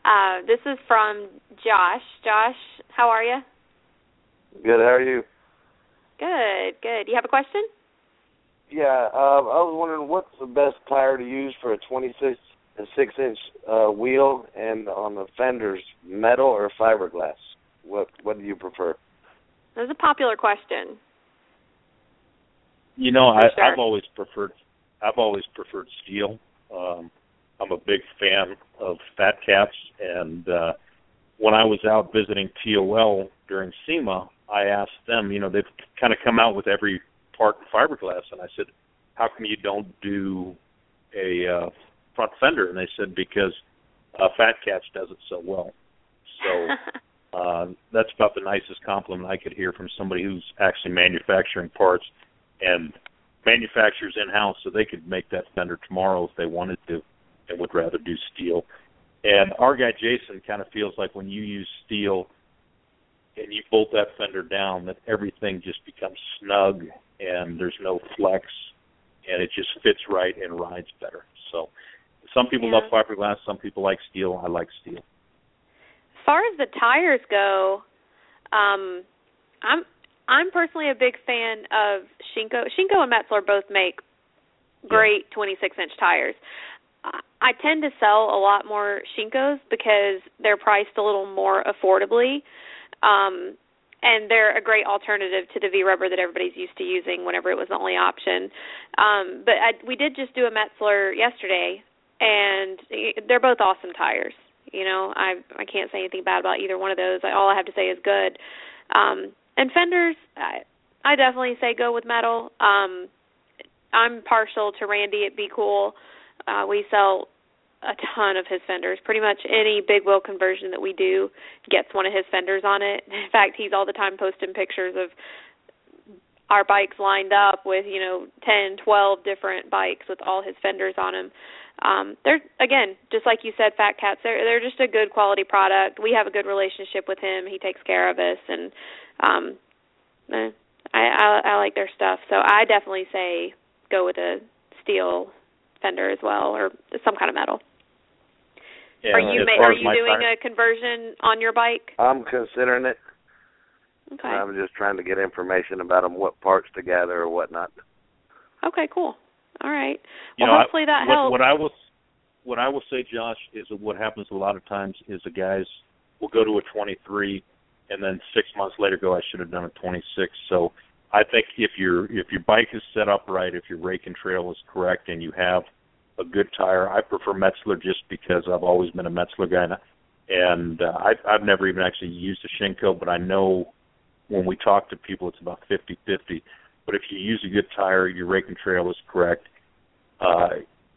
Uh this is from Josh. Josh, how are you? Good. How are you? Good, good. You have a question? Yeah. Um, I was wondering what's the best tire to use for a 26 a six inch uh, wheel and on the fenders, metal or fiberglass? What What do you prefer? That's a popular question. You know, For I, sure. I've always preferred I've always preferred steel. Um, I'm a big fan of fat caps, and uh, when I was out visiting TOL during SEMA, I asked them. You know, they've kind of come out with every part in fiberglass, and I said, "How come you don't do a uh, front fender?" And they said, "Because uh, fat caps does it so well." So uh, that's about the nicest compliment I could hear from somebody who's actually manufacturing parts and manufacturers in house so they could make that fender tomorrow if they wanted to and would rather do steel. And our guy Jason kind of feels like when you use steel and you bolt that fender down that everything just becomes snug and there's no flex and it just fits right and rides better. So some people Yeah. love fiberglass, some people like steel. I like steel. As far as the tires go, um I'm I'm personally a big fan of Shinko. Shinko and Metzler both make great 26 inch tires. I tend to sell a lot more Shinkos because they're priced a little more affordably. Um and they're a great alternative to the V rubber that everybody's used to using whenever it was the only option. Um but I we did just do a Metzler yesterday and they're both awesome tires. You know, I I can't say anything bad about either one of those. I, all I have to say is good. Um and fenders, I I definitely say go with metal. Um I'm partial to Randy at Be Cool. Uh we sell a ton of his fenders. Pretty much any big wheel conversion that we do gets one of his fenders on it. In fact, he's all the time posting pictures of our bikes lined up with, you know, ten, twelve different bikes with all his fenders on them. Um they're again, just like you said Fat Cats, they're they're just a good quality product. We have a good relationship with him. He takes care of us and um eh, I I I like their stuff. So I definitely say go with a steel fender as well or some kind of metal. And are you ma- are you doing tire- a conversion on your bike? I'm considering it. Okay. I'm just trying to get information about them, what parts to gather or whatnot. Okay, cool. All right. you well, know, hopefully that I, what, helps. What I will, what I will say, Josh, is that what happens a lot of times is the guys will go to a 23, and then six months later go, I should have done a 26. So I think if your if your bike is set up right, if your rake and trail is correct, and you have a good tire, I prefer Metzler just because I've always been a Metzler guy, and, and uh, I, I've never even actually used a Shinko, but I know when we talk to people, it's about 50-50. But if you use a good tire, your rake and trail is correct, uh,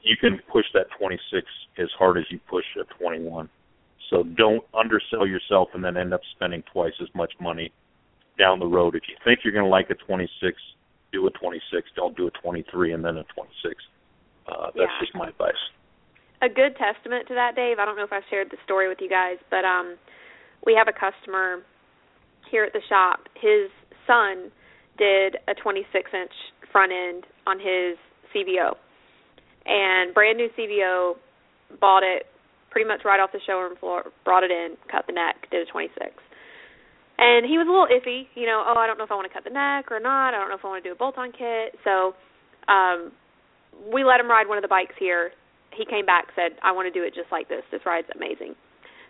you can push that 26 as hard as you push a 21. So don't undersell yourself and then end up spending twice as much money down the road. If you think you're going to like a 26, do a 26. Don't do a 23 and then a 26. Uh, that's Yeah. just my advice. a good testament to that, Dave. I don't know if I've shared the story with you guys, but um we have a customer here at the shop. His son did a 26 inch front end on his CVO, and brand new CVO. Bought it pretty much right off the showroom floor. Brought it in, cut the neck, did a 26. And he was a little iffy, you know, oh, I don't know if I want to cut the neck or not. I don't know if I want to do a bolt-on kit. So, um we let him ride one of the bikes here. He came back said, "I want to do it just like this. This ride's amazing."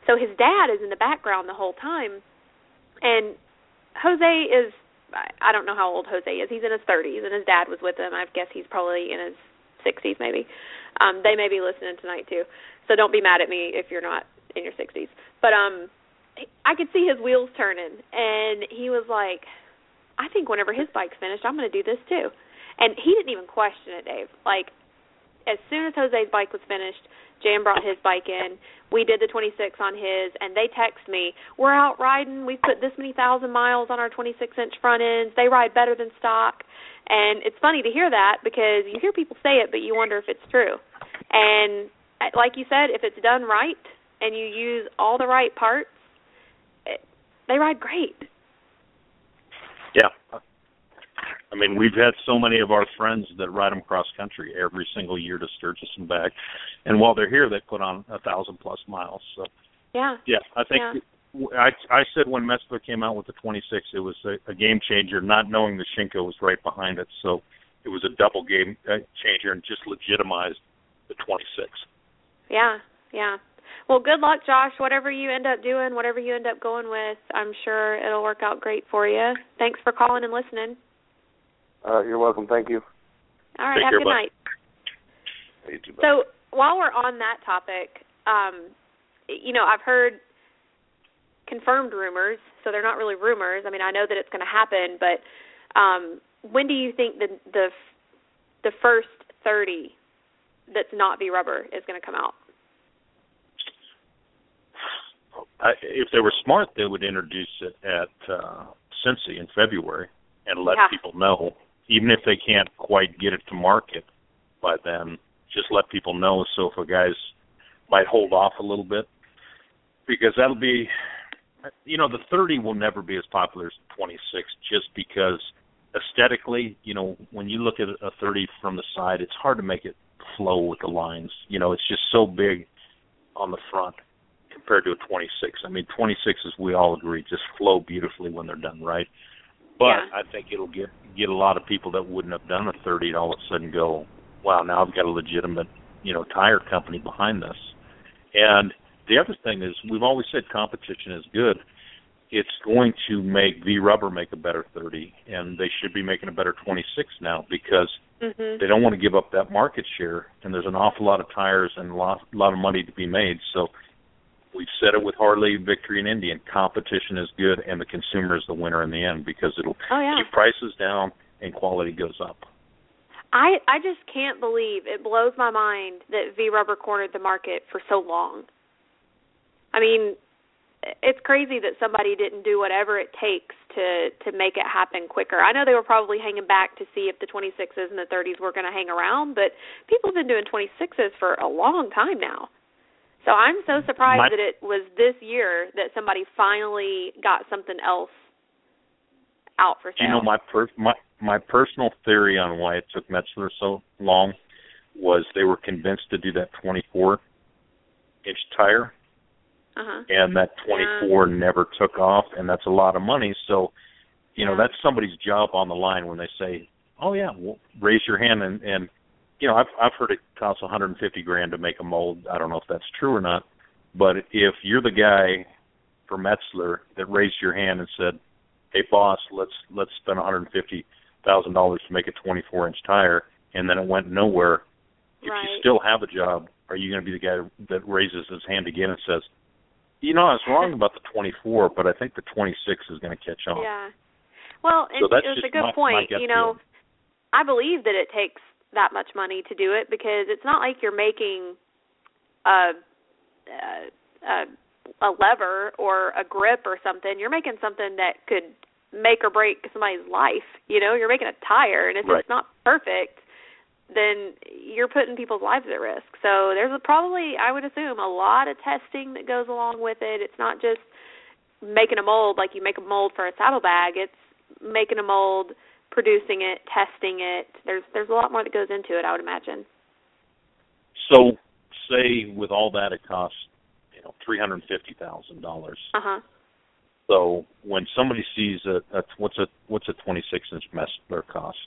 So his dad is in the background the whole time, and Jose is I don't know how old Jose is. He's in his 30s, and his dad was with him. I guess he's probably in his 60s, maybe. Um, they may be listening tonight too, so don't be mad at me if you're not in your 60s. But um, I could see his wheels turning, and he was like, "I think whenever his bike's finished, I'm going to do this too." And he didn't even question it, Dave. Like as soon as Jose's bike was finished, Jan brought his bike in. We did the 26 on his, and they text me, "We're out riding. We've put this many thousand miles on our 26 inch front ends. They ride better than stock." And it's funny to hear that because you hear people say it, but you wonder if it's true. And uh, like you said, if it's done right and you use all the right parts, it, they ride great. Yeah, I mean, we've had so many of our friends that ride them cross country every single year to Sturgis and back, and while they're here, they put on a thousand plus miles. So yeah, yeah, I think yeah. I I said when Metzeler came out with the 26, it was a, a game changer. Not knowing the Shinko was right behind it, so it was a double game uh, changer and just legitimized the 26. Yeah, yeah. Well, good luck, Josh. Whatever you end up doing, whatever you end up going with, I'm sure it'll work out great for you. Thanks for calling and listening. Uh, you're welcome. Thank you. All right. Take have care, a good bud. night. You too. So while we're on that topic, um, you know, I've heard confirmed rumors, so they're not really rumors. I mean, I know that it's going to happen, but um, when do you think the the the first thirty that's not V rubber is going to come out? I, if they were smart, they would introduce it at uh, Cincy in February and let Yeah. people know, even if they can't quite get it to market by then. Just let people know. So if a guys might hold off a little bit, because that'll be, you know, the 30 will never be as popular as the 26, just because aesthetically, you know, when you look at a 30 from the side, it's hard to make it flow with the lines. You know, it's just so big on the front compared to a 26. I mean, 26s we all agree just flow beautifully when they're done right. But Yeah. I think it'll get get a lot of people that wouldn't have done a 30 and all of a sudden go, wow, now I've got a legitimate, you know, tire company behind this. And the other thing is, we've always said competition is good. It's going to make V Rubber make a better 30, and they should be making a better 26 now because Mhm. they don't want to give up that market share, and there's an awful lot of tires and a lot, lot of money to be made. So we've said it with Harley, Victory, and Indian. Competition is good, and the consumer is the winner in the end because it'll Oh yeah. keep prices down and quality goes up. I I just can't believe it blows my mind that V Rubber cornered the market for so long. I mean, it's crazy that somebody didn't do whatever it takes to to make it happen quicker. I know they were probably hanging back to see if the 26s and the 30s were going to hang around, but people have been doing 26s for a long time now. So I'm so surprised My- that it was this year that somebody finally got something else out for sale. You know, my per- my my personal theory on why it took Metzler so long was they were convinced to do that 24 inch tire, uh-huh. and that 24 never took off, and that's a lot of money. So, you know, Yeah. that's somebody's job on the line when they say, "Oh yeah, well, raise your hand," and and you know, I've I've heard it costs 150 grand to make a mold. I don't know if that's true or not, but if you're the guy for Metzler that raised your hand and said, "Hey boss, let's let's spend 150 thousand dollars to make a 24 inch tire," and then it went nowhere. If Right. you still have a job, are you going to be the guy that raises his hand again and says, "You know, I was wrong about the 24, but I think the 26 is going to catch on." Yeah. Well, and So that's it's a good my- my point. gut you know, feeling. I believe that it takes that much money to do it because it's not like you're making a a, a, a lever or a grip or something. You're making something that could make or break somebody's life. You know, you're making a tire, and if Right. it's not perfect, then you're putting people's lives at risk. So there's a, probably, I would assume, a lot of testing that goes along with it. It's not just making a mold like you make a mold for a saddlebag. It's making a mold, producing it, testing it. There's there's a lot more that goes into it, I would imagine. So, say with all that, it costs you know three hundred fifty thousand dollars. Uh huh. So when somebody sees a, a what's a what's a 26 inch Metzler cost?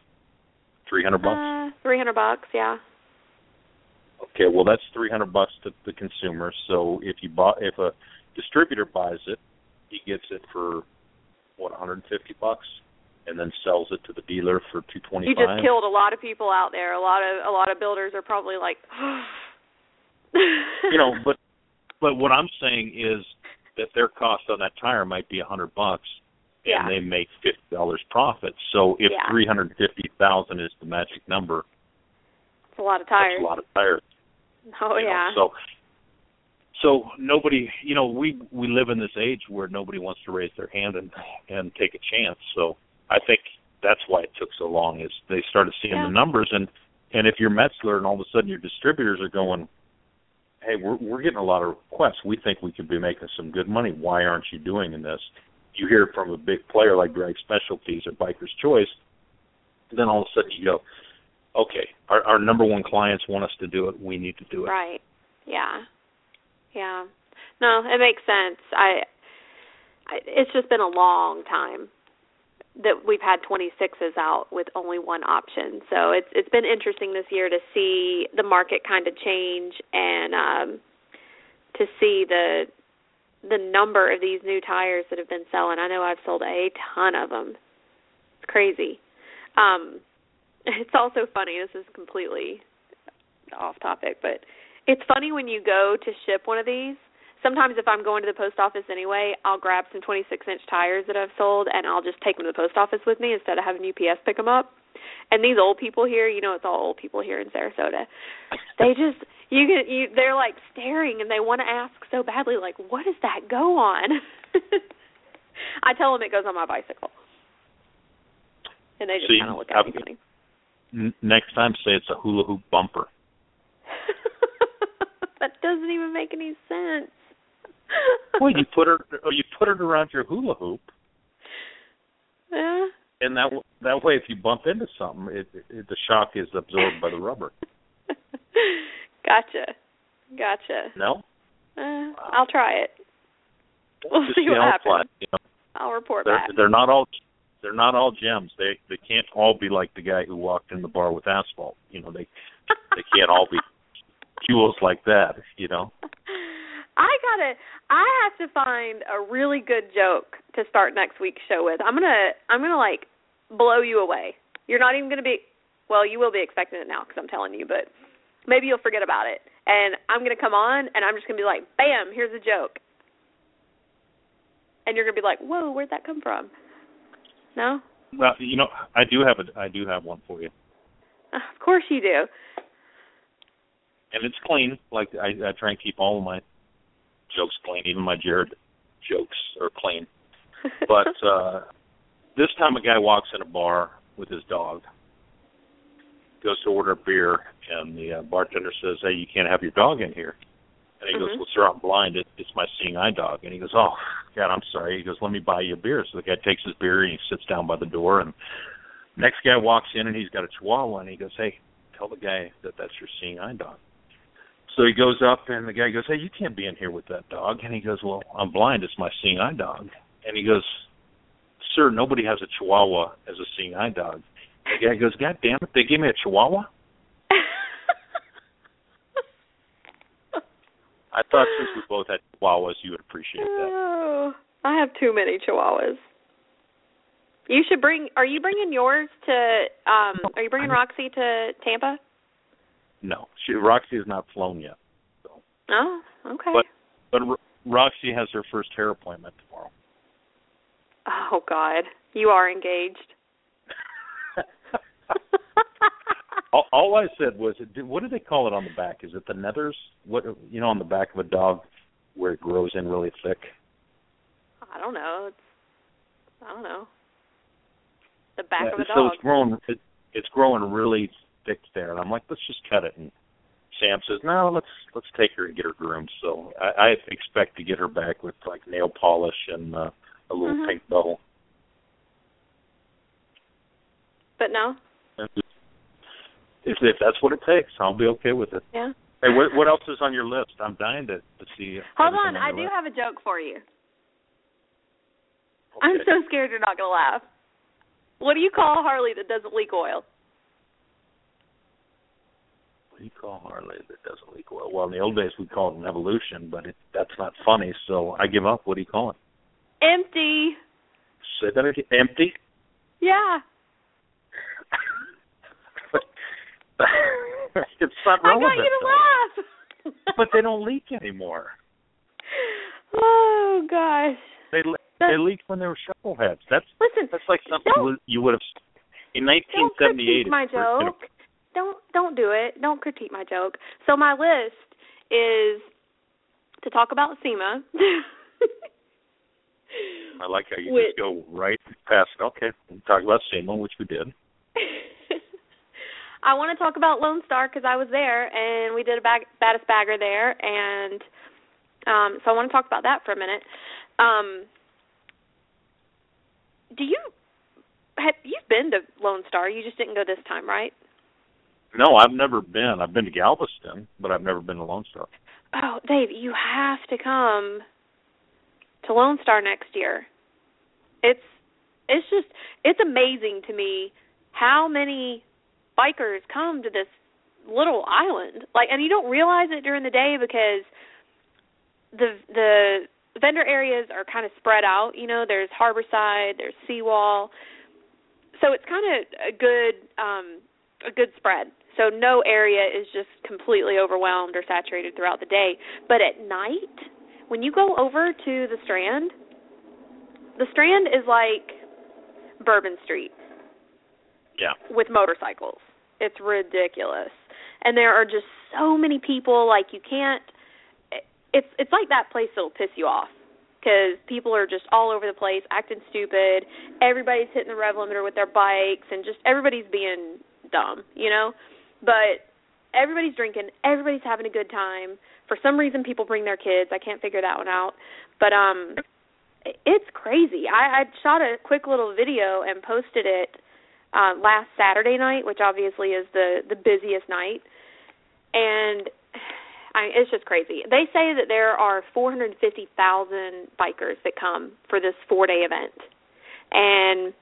300 bucks. Uh, 300 bucks, yeah. Okay, well that's 300 bucks to the consumer. So if you bought if a distributor buys it, he gets it for what 150 bucks and then sells it to the dealer for 225. You just killed a lot of people out there. A lot of a lot of builders are probably like you know, but but what I'm saying is that their cost on that tire might be a hundred bucks, yeah. and they make fifty dollars profit. So if Yeah. three hundred fifty thousand is the magic number, it's a lot of tires. that's a lot of tires. oh you know. yeah. So so nobody, you know, we we live in this age where nobody wants to raise their hand and and take a chance. So I think that's why it took so long is they started seeing Yeah. the numbers and and if you're Metzler and all of a sudden your distributors are going, hey, we're we're getting a lot of requests. We think we could be making some good money. Why aren't you doing in this? You hear from a big player like Drag Specialties or Biker's Choice, then all of a sudden you go, okay, our our number one clients want us to do it. We need to do it. Right. Yeah. Yeah. No, it makes sense. I, I it's just been a long time that we've had 26s out with only one option. So it's it's been interesting this year to see the market kind of change and um to see the the number of these new tires that have been selling. I know I've sold a ton of them. It's crazy. Um it's also funny. This is completely off topic, but it's funny when you go to ship one of these. Sometimes if I'm going to the post office anyway, I'll grab some 26 inch tires that I've sold and I'll just take them to the post office with me instead of having UPS pick them up. And these old people here, you know, it's all old people here in Sarasota. They just you can you they're like staring and they want to ask so badly like what does that go on? I tell them it goes on my bicycle. And they just kind of look at me I've- funny. N- next time, say it's a hula hoop bumper. that doesn't even make any sense. Well, you put it, or you put it around your hula hoop, Yeah. and that that way, if you bump into something, it, it the shock is absorbed by the rubber. gotcha. Gotcha. No, Uh, I'll try it. We'll just see what happens. flies, You know, I'll report they're back. they're not all they're not all gems. They they can't all be like the guy who walked in the bar with asphalt. You know, they they can't all be jewels like that. You know. I gotta. I have to find a really good joke to start next week's show with. I'm gonna. I'm gonna like blow you away. You're not even gonna be. Well, you will be expecting it now because I'm telling you, but maybe you'll forget about it. And I'm gonna come on and I'm just gonna be like, "Bam! Here's a joke," and you're gonna be like, "Whoa, where'd that come from?" No. Well, you know, I do have a I do have one for you, uh, Of course you do. and it's clean. Like I, I try and keep all of my jokes clean. Even my Jared jokes are clean. But uh this time a guy walks in a bar with his dog, goes to order a beer, and the uh, bartender says, "Hey, you can't have your dog in here." And he Mhm. goes, "Well, sir, I'm blind. It, it's my seeing eye dog." And he goes, "Oh, God, I'm sorry." He goes, "Let me buy you a beer." So the guy takes his beer and he sits down by the door. And next guy walks in and he's got a Chihuahua, and he goes, "Hey, tell the guy that that's your seeing eye dog." So he goes up and the guy goes, "Hey, you can't be in here with that dog." And he goes, "Well, I'm blind. It's my seeing eye dog." And he goes, "Sir, nobody has a Chihuahua as a seeing eye dog." The guy goes, "God damn it, they gave me a Chihuahua." I thought since we both had Chihuahuas, you would appreciate that. Oh, I have too many chihuahuas. You should bring. Are you bringing yours to? Um, are you bringing Roxy to Tampa? No, she, Roxy has not flown yet. Oh, okay. But but Ro- Roxy has her first hair appointment tomorrow. oh God, you are engaged. all, all I said was, what do they call it on the back? Is it the nethers? What you know, on the back of a dog, where it grows in really thick. I don't know. It's I don't know. The back Yeah, of a so dog. it's growing. It, it's growing really thick there, and I'm like, let's just cut it. And Sam says, no, let's let's take her and get her groomed. So I, I expect to get her back with like nail polish and uh, a little Mhm. pink bow. But no. If if that's what it takes, I'll be okay with it. Yeah. Hey, what what else is on your list? I'm dying to to see. Hold everything on, I do list. have a joke for you. I'm so scared you're not gonna laugh. What do you call a Harley that doesn't leak oil? What do you call Harley that doesn't leak oil? Well, in the old days we called it an evolution, but it, that's not funny, so I give up. What do you call it? Empty. Say that again. Empty. Yeah. it's not I got you to laugh. But they don't leak anymore. oh gosh. They le- That- they leaked when they were shovel heads. That's Listen, that's like something you would- have in don't 1978. critique my joke. Don't don't do it. Don't critique my joke. So my list is to talk about SEMA. I like how you Which- just go right past it. Okay, we'll talk about SEMA, which we did. I want to talk about Lone Star because I was there and we did a bag, baddest bagger there, and um, so I want to talk about that for a minute. Um, do you have you've been to Lone Star? You just didn't go this time, right? No, I've never been. I've been to Galveston, but I've never been to Lone Star. Oh, Dave, you have to come to Lone Star next year. It's it's just it's amazing to me how many bikers come to this little island. Like and you don't realize it during the day because the the vendor areas are kind of spread out, you know, there's Harborside, there's Seawall. So it's kind of a good um a good spread. So no area is just completely overwhelmed or saturated throughout the day. But at night, when you go over to the Strand, the Strand is like Bourbon Street Yeah. with motorcycles. It's ridiculous. And there are just so many people like you can't it's it's like that place that'll piss you off cuz people are just all over the place acting stupid. Everybody's hitting the rev limiter with their bikes and just everybody's being dumb, you know? But everybody's drinking, everybody's having a good time. For some reason people bring their kids. I can't figure that one out. But um it's crazy. I I shot a quick little video and posted it uh, last Saturday night, which obviously is the the busiest night, and I it's just crazy. They say that there are 450,000 bikers that come for this four day event, and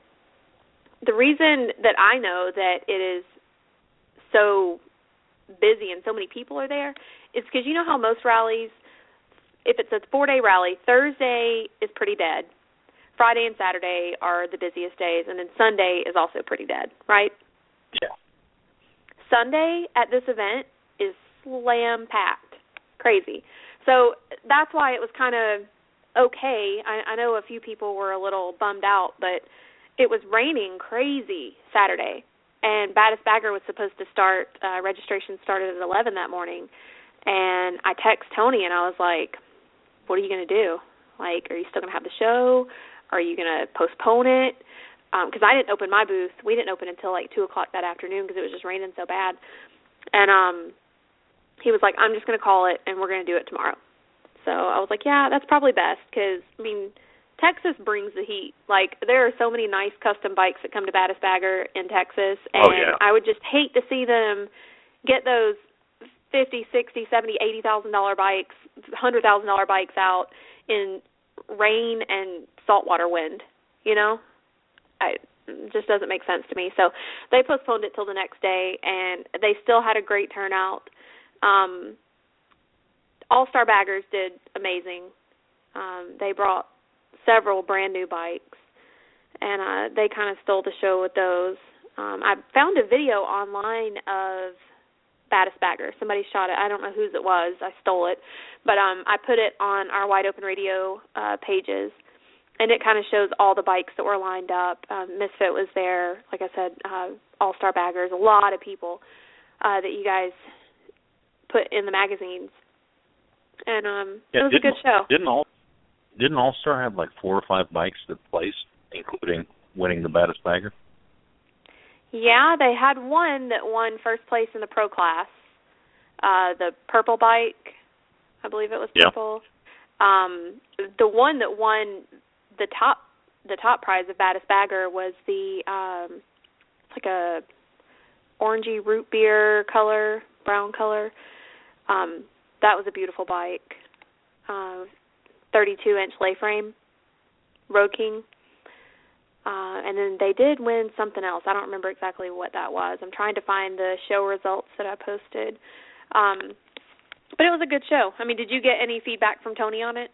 the reason that I know that it is so busy and so many people are there is because you know how most rallies, if it's a four day rally, Thursday is pretty dead. Friday and Saturday are the busiest days, and then Sunday is also pretty dead, right? Yeah. Sunday at this event is slam packed, crazy. So that's why it was kind of okay. I, I know a few people were a little bummed out, but it was raining crazy Saturday, and Baddest Bagger was supposed to start. Uh, registration started at eleven that morning, and I text Tony and I was like, "What are you gonna do? Like, are you still gonna have the show? Are you gonna postpone it?" Because I didn't open my booth. We didn't open until like two o'clock that afternoon because it was just raining so bad. And um, he was like, "I'm just gonna call it, and we're gonna do it tomorrow." So I was like, "Yeah, that's probably best because I mean." Texas brings the heat. Like there are so many nice custom bikes that come to Baddest Bagger in Texas, and Oh, yeah. I would just hate to see them get those fifty, sixty, seventy, eighty thousand dollar bikes, hundred thousand dollar bikes out in rain and saltwater wind. You know, I it just doesn't make sense to me. So they postponed it till the next day, and they still had a great turnout. Um, All Star Baggers did amazing. Um, they brought several brand new bikes, and uh, they kind of stole the show with those. Um, I found a video online of baddest bagger. Somebody shot it. I don't know whose it was. I stole it, but um, I put it on our Wide Open Radio uh, pages, and it kind of shows all the bikes that were lined up. Um, Misfit was there. Like I said, uh, All Star Baggers. A lot of people uh, that you guys put in the magazines, and um, Yeah, it was a good show. Didn't all didn't All Star have like four or five bikes that placed, including winning the baddest bagger? Yeah, they had one that won first place in the pro class. Uh the purple bike. I believe it was Yeah. purple. Um the one that won the top the top prize of baddest bagger was the um it's like a orangey root beer color, brown color. Um that was a beautiful bike. Uh 32 inch lay frame. Road King. Uh, and then they did win something else. I don't remember exactly what that was. I'm trying to find the show results that I posted. Um, but it was a good show. I mean, did you get any feedback from Tony on it?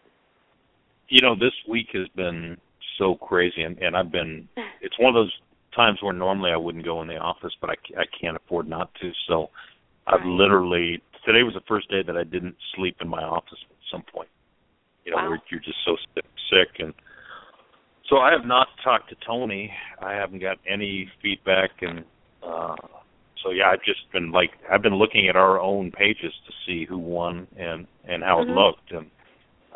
You know, this week has been so crazy, and, and I've been. It's one of those times where normally I wouldn't go in the office, but I, I can't afford not to. So I've Right. literally today was the first day that I didn't sleep in my office at some point. You know, Wow. where you're just so sick, sick, and so I have not talked to Tony. I haven't got any feedback, and uh so yeah, I've just been like I've been looking at our own pages to see who won and and how Mhm. it looked, and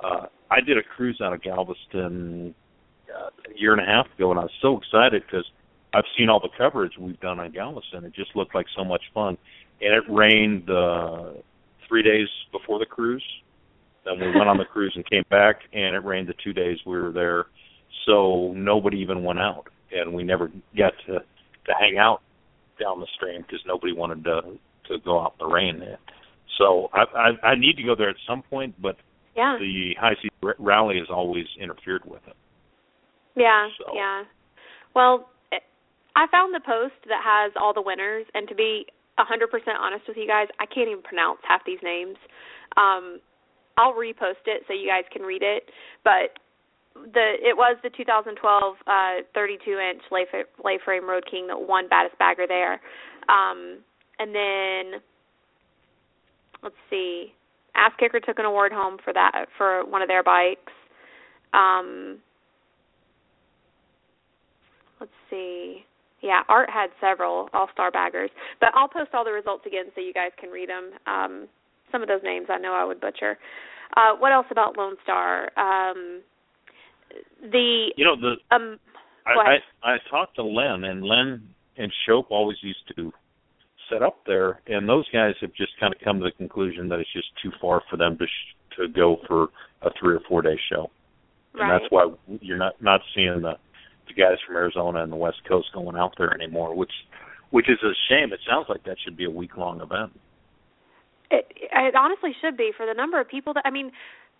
uh I did a cruise out of Galveston uh, a year and a half ago, and I was so excited because I've seen all the coverage we've done on Galveston. It just looked like so much fun, and it rained uh, three days before the cruise. Then we went on the cruise and came back, and it rained the two days we were there. So nobody even went out, and we never got to to hang out down the stream because nobody wanted to to go out in the rain. There. So I, I I need to go there at some point, but Yeah. the high seas r- rally has always interfered with it. Yeah, So- yeah. Well, it, I found the post that has all the winners, and to be a 100% honest with you guys, I can't even pronounce half these names. Um, I'll repost it so you guys can read it, but the it was the 2012 uh 32 inch lay, lay frame Road King that won baddest bagger there. Um, and then let's see, Ass Kicker took an award home for that for one of their bikes. Um, let's see. Yeah, Art had several all-star baggers, but I'll post all the results again so you guys can read them. Um, some of those names I know I would butcher. Uh, what else about Lone Star? Um, the You know the um, I, I I talked to Len, and Len and Shope always used to set up there, and those guys have just kind of come to the conclusion that it's just too far for them to sh- to go for a three or four day show, and right. that's why you're not not seeing the the guys from Arizona and the West Coast going out there anymore, which which is a shame. It sounds like that should be a week long event. It, it honestly should be for the number of people that I mean,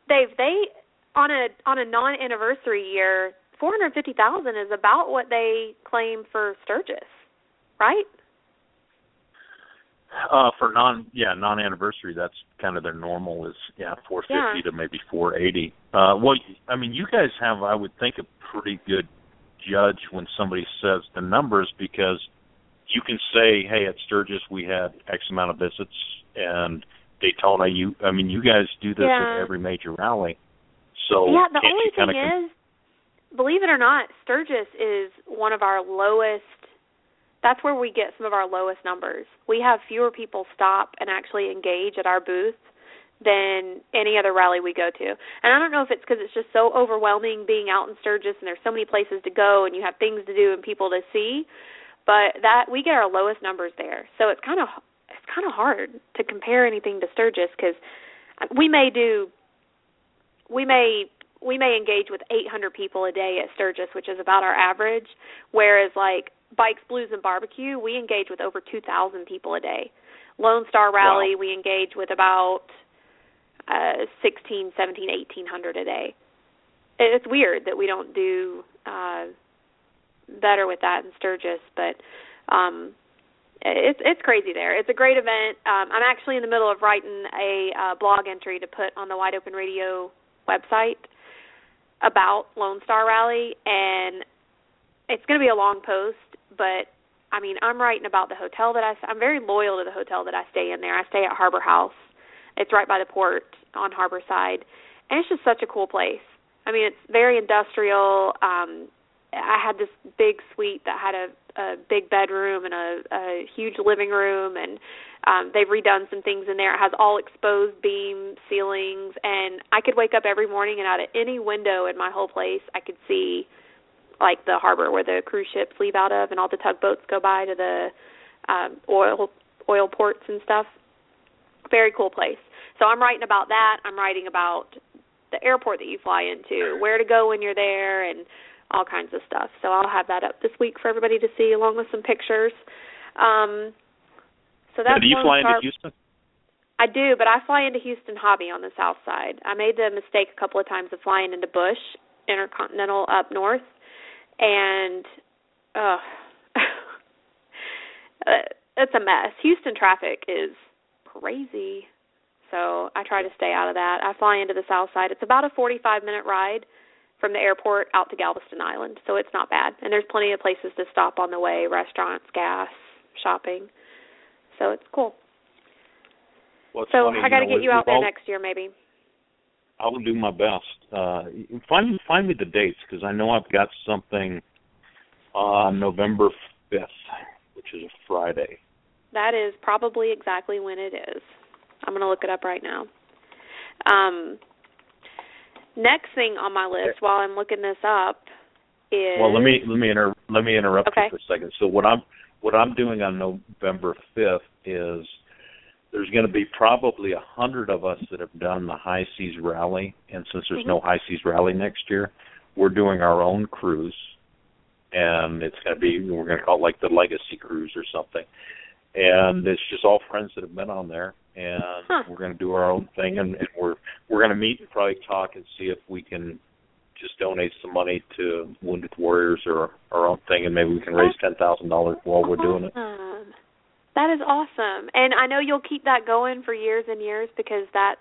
Dave. They on a on a non anniversary year, four hundred fifty thousand is about what they claim for Sturgis, right? Uh for non yeah, non anniversary that's kind of their normal is yeah, four fifty Yeah. to maybe four eighty. Uh well I mean you guys have I would think a pretty good judge when somebody says the numbers because you can say, Hey, at Sturgis we had X amount of visits and Daytona you I mean you guys do this Yeah. at every major rally. So yeah, the only thing kinda is, believe it or not, Sturgis is one of our lowest. That's where we get some of our lowest numbers. We have fewer people stop and actually engage at our booth than any other rally we go to. And I don't know if it's because it's just so overwhelming being out in Sturgis and there's so many places to go and you have things to do and people to see, but that we get our lowest numbers there. So it's kind of it's kind of hard to compare anything to Sturgis because we may do we may we may engage with 800 people a day at Sturgis, which is about our average, whereas like Bikes, Blues, and Barbecue, we engage with over 2,000 people a day. Lone Star Rally, we engage with about uh 16, 17, 1800 a day. It's weird that we don't do uh better with that in Sturgis, but um it's it's crazy there. It's a great event. Um, I'm actually in the middle of writing a uh, blog entry to put on the Wide Open Radio website about Lone Star Rally, and it's going to be a long post. But I mean, I'm writing about the hotel that I. I'm very loyal to the hotel that I stay in there. I stay at Harbor House. It's right by the port on Harbor Side, and it's just such a cool place. I mean, it's very industrial. Um, I had this big suite that had a, a big bedroom and a, a huge living room, and um, they've redone some things in there. It has all exposed beam ceilings, and I could wake up every morning and out of any window in my whole place, I could see like the harbor where the cruise ships leave out of, and all the tugboats go by to the um, oil oil ports and stuff. Very cool place. So I'm writing about that. I'm writing about the airport that you fly into, where to go when you're there, and all kinds of stuff. So I'll have that up this week for everybody to see, along with some pictures. Um, so that's Now, do you fly into Houston? I do, but I fly into Houston Hobby on the south side. I made the mistake a couple of times of flying into Bush Intercontinental up north, and uh, it's a mess. Houston traffic is crazy, so I try to stay out of that. I fly into the south side. It's about a 45 minute ride from the airport out to Galveston Island, so it's not bad. And there's plenty of places to stop on the way, restaurants, gas, shopping. So it's cool. Well, so funny, I got to get you out there all, next year, maybe. I will do my best. Uh find find me the dates because I know I've got something on November fifth, which is a Friday. That is probably exactly when it is. I'm going to look it up right now. Um, next thing on my list while I'm looking this up is Well, let me let me inter- let me interrupt Okay. you for a second. So what I'm what I'm doing on November 5th is there's going to be probably a hundred of us that have done the High Seas Rally, and since there's no mm-hmm. High Seas Rally next year, we're doing our own cruise, and it's going to be we're going to call it like the Legacy Cruise or something, and it's just all friends that have been on there, and Huh. we're going to do our own thing, and, and we're we're going to meet and probably talk and see if we can just donate some money to Wounded Warriors or our own thing, and maybe we can raise ten thousand dollars while we're doing it. That is awesome. And I know you'll keep that going for years and years because that's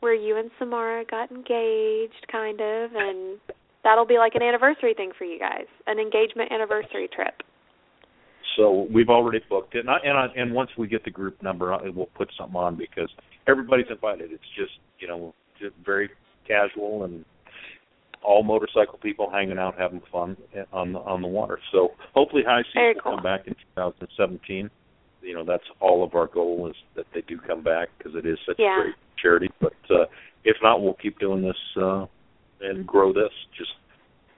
where you and Samara got engaged kind of and that'll be like an anniversary thing for you guys. An engagement anniversary trip. So we've already booked it, and I, and, I, and once we get the group number, I- we'll put something on because everybody's invited. It's just you know just very casual and all motorcycle people hanging out, having fun on the on the water. So hopefully, High Seas Very will cool. come back in 2017. You know that's all of our goal is that they do come back because it is such Yeah. a great charity. But uh, if not, we'll keep doing this uh, and grow this. Just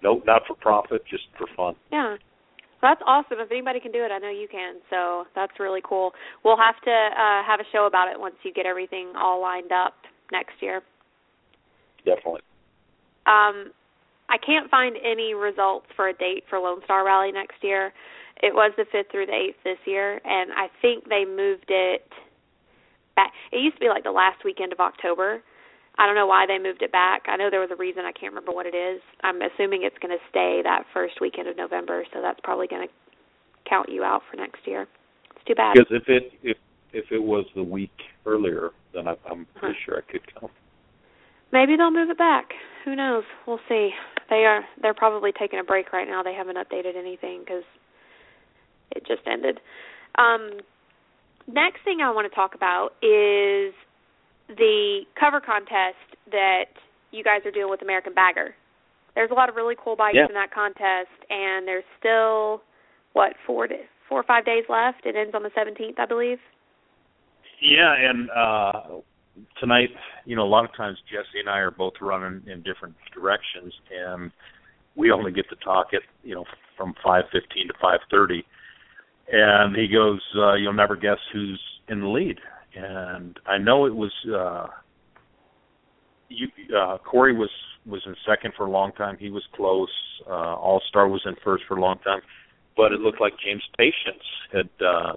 no, not for profit, just for fun. Yeah. That's awesome. If anybody can do it, I know you can. So that's really cool. We'll have to uh have a show about it once you get everything all lined up next year. Definitely. Um, I can't find any results for a date for Lone Star Rally next year. It was the fifth through the eighth this year, and I think they moved it back. It used to be like the last weekend of October. I don't know why they moved it back. I know there was a reason. I can't remember what it is. I'm assuming it's going to stay that first weekend of November, so that's probably going to count you out for next year. It's too bad. Because if it if if it was the week earlier, then I, I'm pretty sure I could come. Maybe they'll move it back. Who knows? We'll see. They are they're probably taking a break right now. They haven't updated anything because it just ended. Um, next thing I want to talk about is the cover contest that you guys are doing with American Bagger. There's a lot of really cool bikes Yeah. in that contest, and there's still what four to, four or five days left. It ends on the 17th, I believe. Yeah, and uh tonight, you know, a lot of times Jesse and I are both running in different directions, and we only get to talk at you know from five fifteen to five thirty. And he goes, uh, "You'll never guess who's in the lead." And I know it was uh you uh Corey was was in second for a long time. He was close. Uh All Star was in first for a long time. But it looked like James Patience had uh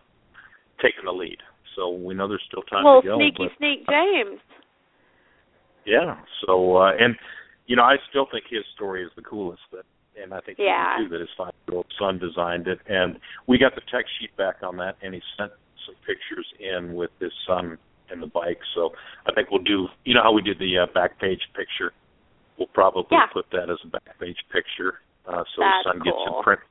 taken the lead. So we know there's still time well, to go. sneaky but, sneak James. yeah. So uh and you know, I still think his story is the coolest that and I think Yeah. too that his five year old son designed it and we got the text sheet back on that and he sent pictures in with his son and the bike. So I think we'll do you know how we did the uh, back page picture. We'll probably Yeah. put that as a back page picture uh so That's his son gets cool. in print.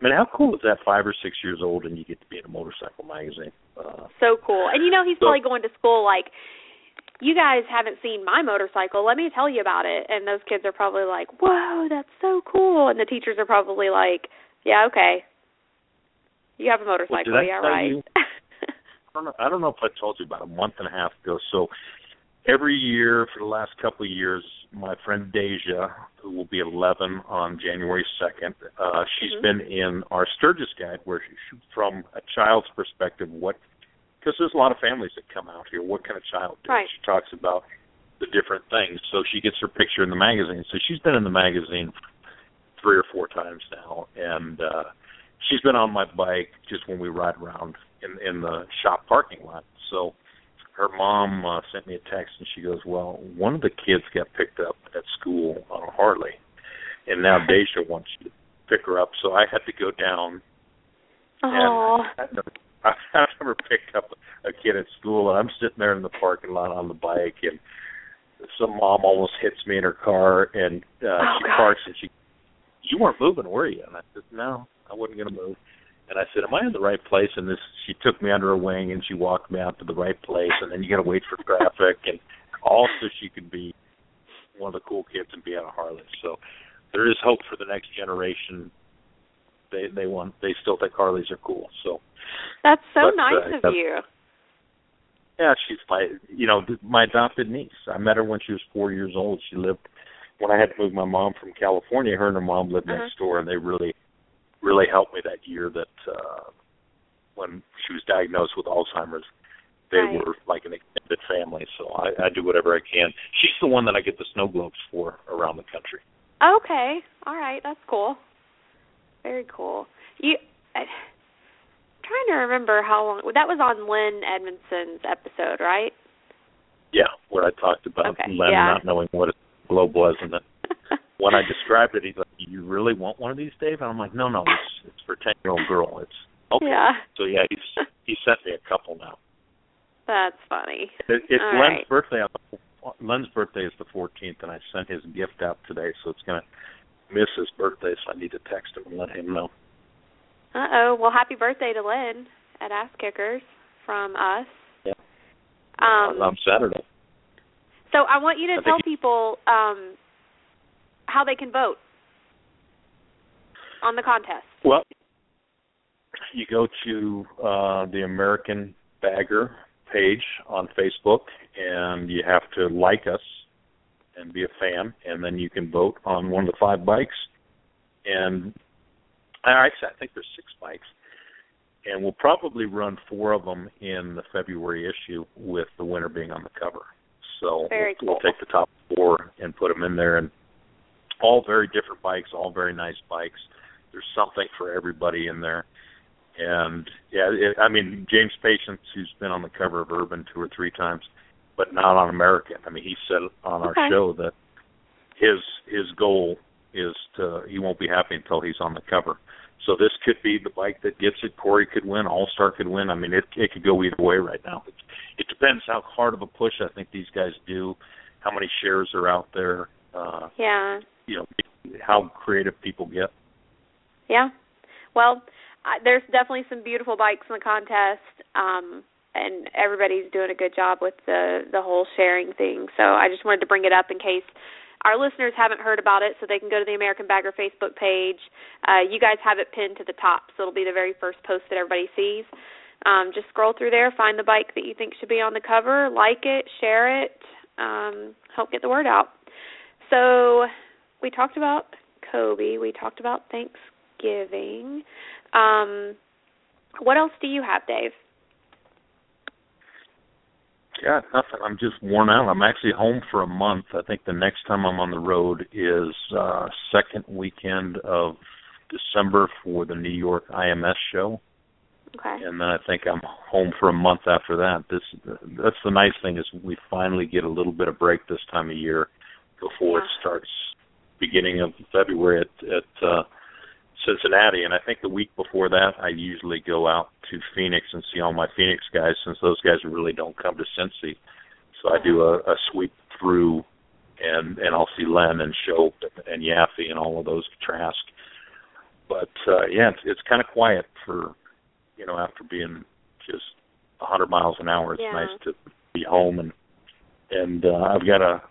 I mean, how cool is that? Five or six years old, and you get to be in a motorcycle magazine. Uh, So cool. And you know he's So- probably going to school like you guys haven't seen my motorcycle. Let me tell you about it. And those kids are probably like, "Whoa, that's so cool." And the teachers are probably like, "Yeah, okay. You have a motorcycle. I yeah, right." you- don't know. I don't know if I told you about a month and a half ago. So every year for the last couple of years, my friend Deja, who will be 11 on January 2nd, uh, she's Mhm. been in our Sturgis guide, where she, from a child's perspective, what because there's a lot of families that come out here. What kind of child? do? Right. She talks about the different things. So she gets her picture in the magazine. So she's been in the magazine three or four times now, and uh, she's been on my bike just when we ride around in in the shop parking lot. So her mom uh, sent me a text and she goes, "Well, one of the kids got picked up at school on a Harley, and now Deja wants you to pick her up, so I had to go down. Oh. I've never, I've never picked up a kid at school, and I'm sitting there in the parking lot on the bike, and some mom almost hits me in her car, and uh, Oh, she God. parks, and she, you weren't moving, were you? And I said, no, I wasn't going to move. And I said, am I in the right place? And this, she took me under her wing, and she walked me out to the right place, and then you got to wait for traffic, and all so she could be one of the cool kids and be on a Harley. So there is hope for the next generation. They they want they still think Harleys are cool. So That's so But, uh, nice of you. yeah, she's my you know my adopted niece. I met her when she was four years old. She lived when I had to move my mom from California. Her and her mom lived Uh-huh. next door, and they really really helped me that year that uh when she was diagnosed with Alzheimer's. They Right. were like an extended family, so I, I do whatever I can. She's the one that I get the snow globes for around the country. Okay. All right. That's cool. Very cool. You. I, I'm trying to remember how long that was on Len Edmondson's episode, right? Yeah, where I talked about Okay, Len yeah. not knowing what a globe was, and then when I described it, he's like, "You really want one of these, Dave?" And I'm like, "No, no, it's it's for ten year old girl. It's okay." Yeah. So yeah, he's he sent me a couple now. That's funny. It, it's All Len's right. birthday. Len's birthday is the 14th, and I sent his gift out today, so it's gonna miss his birthday. So I need to text him and let him know. Uh oh. Well, happy birthday to Len at Ass Kickers from us. Yeah. Um, on Saturday. so I want you to I tell people um, how they can vote on the contest. Well, you go to uh, the American Bagger page on Facebook, and you have to like us and be a fan, and then you can vote on one of the five bikes. And I actually, I think there's six bikes, and we'll probably run four of them in the February issue, with the winner being on the cover. So Very we'll, we'll take the top four and put them in there, and all very different bikes, all very nice bikes. There's something for everybody in there. And yeah, it, I mean James Patience, who's been on the cover of Urban two or three times, but not on American. I mean, he said on our Okay. show that his his goal is to he won't be happy until he's on the cover. So this could be the bike that gets it. Corey could win. All Star could win. I mean, it it could go either way right now. It, it depends how hard of a push I think these guys do, how many shares are out there. Uh, Yeah. You know, how creative people get. Yeah. Well, I, there's definitely some beautiful bikes in the contest, um, and everybody's doing a good job with the the whole sharing thing. So I just wanted to bring it up in case our listeners haven't heard about it, so they can go to the American Bagger Facebook page. Uh, you guys have it pinned to the top, so it'll be the very first post that everybody sees. Um, just scroll through there, find the bike that you think should be on the cover, like it, share it, um, help get the word out. So we talked about Kobe. We talked about Thanksgiving. Um, what else do you have, Dave? Yeah, nothing. I'm just worn out. I'm actually home for a month. I think the next time I'm on the road is uh second weekend of December for the New York IMS show, Okay. and then I think I'm home for a month after that. This that's the nice thing is we finally get a little bit of break this time of year before it starts beginning of February at at uh Cincinnati, and I think the week before that, I usually go out to Phoenix and see all my Phoenix guys, since those guys really don't come to Cincy. So I do a, a sweep through, and and I'll see Len and Shope and Yaffe and all of those Trask. But uh, yeah, it's it's kind of quiet for you know after being just a hundred miles an hour. It's Yeah. nice to be home and and uh, I've got a,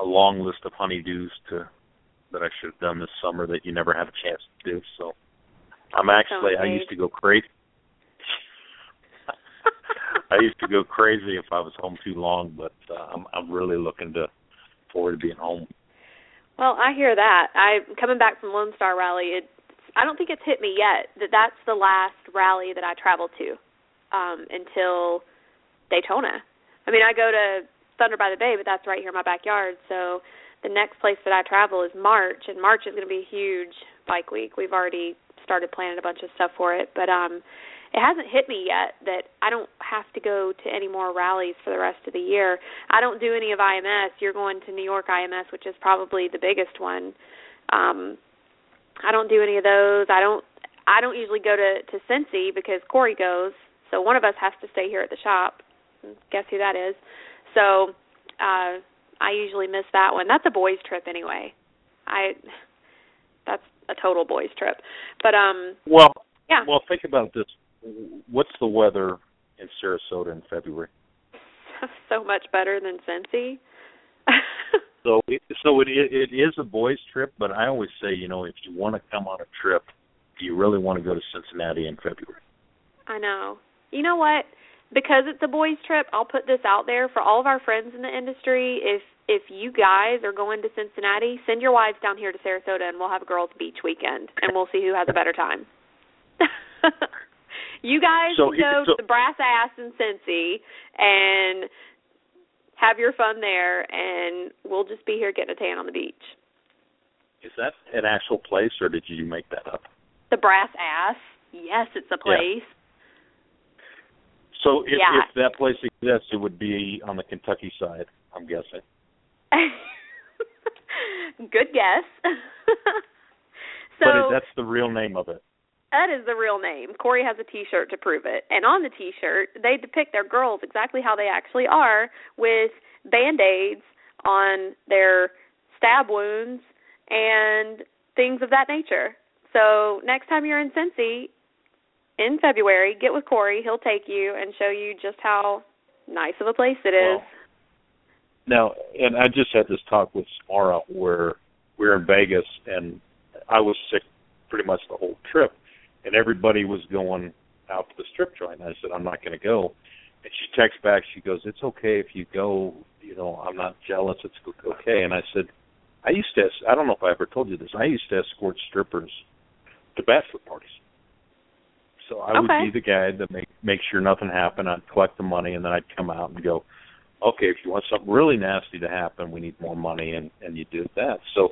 a long list of honeydews to that I should have done this summer that you never have a chance to do. So I'm actually I used to go crazy. I used to go crazy if I was home too long, but uh, I'm I'm really looking to forward to being home. Well, I hear that. I coming back from Lone Star Rally. It, I don't think it's hit me yet that that's the last rally that I travel to um, until Daytona. I mean, I go to Thunder by the Bay, but that's right here in my backyard. So the next place that I travel is March, and March is going to be a huge bike week. We've already started planning a bunch of stuff for it, but um, it hasn't hit me yet that I don't have to go to any more rallies for the rest of the year. I don't do any of IMS. You're going to New York IMS, which is probably the biggest one. Um, I don't do any of those. I don't I don't usually go to to Cincy because Corey goes. So one of us has to stay here at the shop. Guess who that is? So uh I usually miss that one. That's a boys trip anyway. I that's a total boys trip. But um Well, yeah. well, think about this. What's the weather in Sarasota in February? so much better than Cincy. So, it, so it it is a boys trip, but I always say, you know, if you want to come on a trip, do you really want to go to Cincinnati in February? I know. You know what? Because it's a boys trip, I'll put this out there for all of our friends in the industry. If if you guys are going to Cincinnati, send your wives down here to Sarasota and we'll have a girls beach weekend and we'll see who has a better time. you guys So can go so- to the Brass Ass in Cincy and have your fun there and we'll just be here getting a tan on the beach. Is that an actual place, or did you make that up? The Brass Ass. Yes, it's a place. So if, Yeah. if that place exists, it would be on the Kentucky side, I'm guessing. Good guess. so but that's the real name of it. that is the real name. Corey has a T-shirt to prove it, and on the T-shirt they depict their girls exactly how they actually are, with band-aids on their stab wounds and things of that nature. So next time you're in Cincy in February, get with Corey. He'll take you and show you just how nice of a place it is. Well, Now, and I just had this talk with Samara where we're in Vegas and I was sick pretty much the whole trip, and everybody was going out to the strip joint. I said I'm not going to go, and she texts back. She goes, "It's okay if you go. You know, I'm not jealous. It's okay." And I said, "I used to. I don't know if I ever told you this. I used to escort strippers to bachelor parties." So I would be the guy that make make sure nothing happened. I'd collect the money, and then I'd come out and go, okay, if you want something really nasty to happen, we need more money, and and you do that. So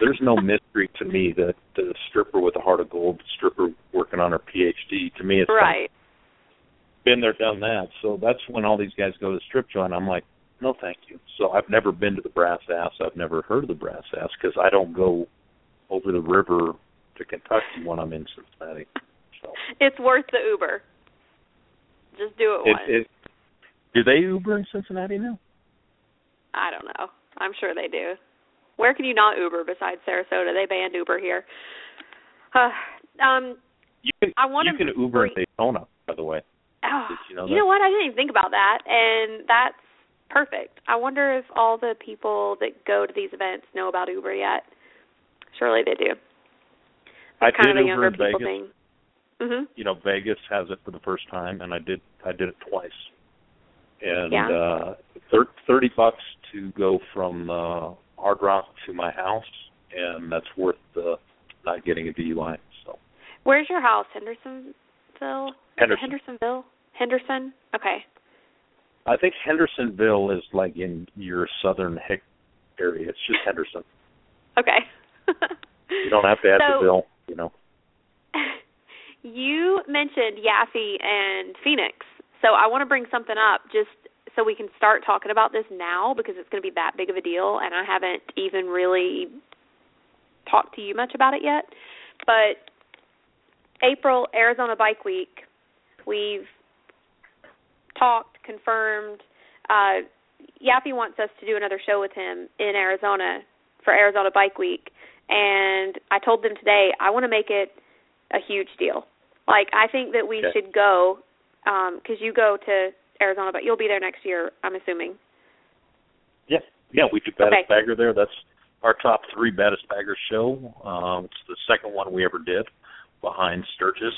there's no mystery to me that the stripper with a heart of gold, stripper working on her PhD, to me it's right. been there, done that. So that's when all these guys go to the strip joint. I'm like, no, thank you. So I've never been to the Brass Ass. I've never heard of the Brass Ass because I don't go over the river to Kentucky when I'm in Cincinnati. It's worth the Uber. Just do it it, once. it do they Uber in Cincinnati now? I don't know. I'm sure they do. Where can you not Uber besides Sarasota? They banned Uber here. Uh, um, You can I wanna you can Uber in Daytona, by the way. oh, you know you know what? I didn't even think about that, and that's perfect. I wonder if all the people that go to these events know about Uber yet. Surely they do. It's I kind did of a Uber younger people Vegas. thing. Mhm. You know, Vegas has it for the first time, and I did I did it twice. And Yeah. uh thir- thirty bucks to go from uh Hard Rock to my house, and that's worth uh, not getting a DUI. So Where's your house? Hendersonville. Henderson. Hendersonville. Henderson. Okay. I think Hendersonville is like in your southern Hick area. It's just Henderson. Okay. You don't have to add So- the bill. You know. You mentioned Yaffe and Phoenix, so I want to bring something up just so we can start talking about this now because it's going to be that big of a deal, and I haven't even really talked to you much about it yet. But April Arizona Bike Week, we've talked, confirmed. Uh, Yaffe wants us to do another show with him in Arizona for Arizona Bike Week, and I told them today I want to make it a huge deal. Like I think that we Okay. should go because you go to Arizona, but you'll be there next year. I'm assuming. Yeah, yeah, we do baddest Okay. bagger there. That's our top three baddest bagger show. Um, it's the second one we ever did, behind Sturgis.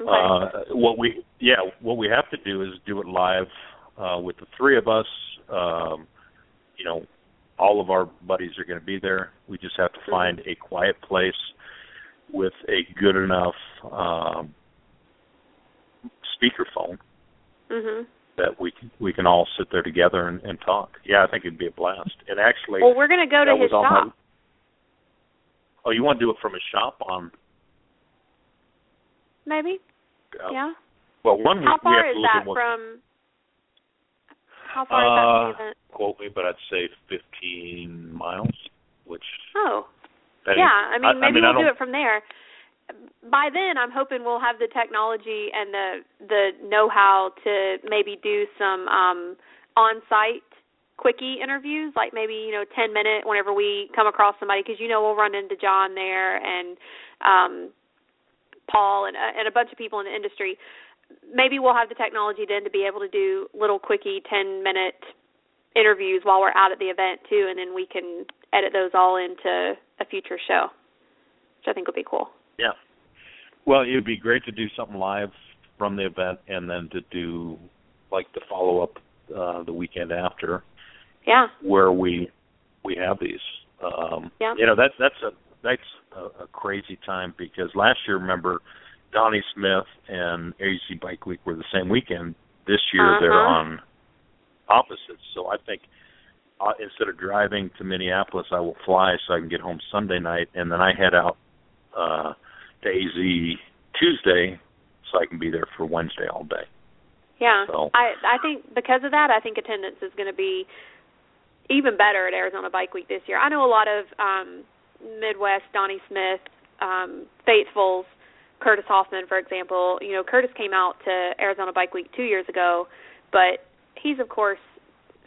Okay. Uh, what we yeah, what we have to do is do it live uh, with the three of us. Um, you know, all of our buddies are going to be there. We just have to Mhm. find a quiet place with a good enough um, speakerphone mhm. that we can, we can all sit there together and, and talk. Yeah, I think it'd be a blast. And actually, Well, we're gonna go to his on my- shop. oh, you want to do it from a shop on? Maybe. Uh, yeah. Well, one we, How we far have is to that what from? How far is that from the Uh, event? quote me, but I'd say 15 miles, which Oh, yeah, I mean, I, maybe I mean, we'll do it from there. By then, I'm hoping we'll have the technology and the the know-how to maybe do some um on-site quickie interviews, like maybe you know 10 minute whenever we come across somebody, because you know we'll run into John there and um Paul and uh, and a bunch of people in the industry. Maybe we'll have the technology then to be able to do little quickie 10 minute interviews while we're out at the event too, and then we can edit those all into a future show, which I think would be cool. Yeah. Well, it would be great to do something live from the event, and then to do like the follow up uh, the weekend after. Yeah. Where we we have these. Um, yeah. You know that's that's a that's a, a crazy time because last year, remember, Donnie Smith and AZ Bike Week were the same weekend. This year uh-huh. they're on opposites. So I think uh, instead of driving to Minneapolis, I will fly so I can get home Sunday night, and then I head out uh, to AZ Tuesday so I can be there for Wednesday all day. Yeah, so. I I think because of that, I think attendance is going to be even better at Arizona Bike Week this year. I know a lot of um Midwest Donnie Smith, um, Faithfuls, Curtis Hoffman, for example. You know, Curtis came out to Arizona Bike Week two years ago, but he's of course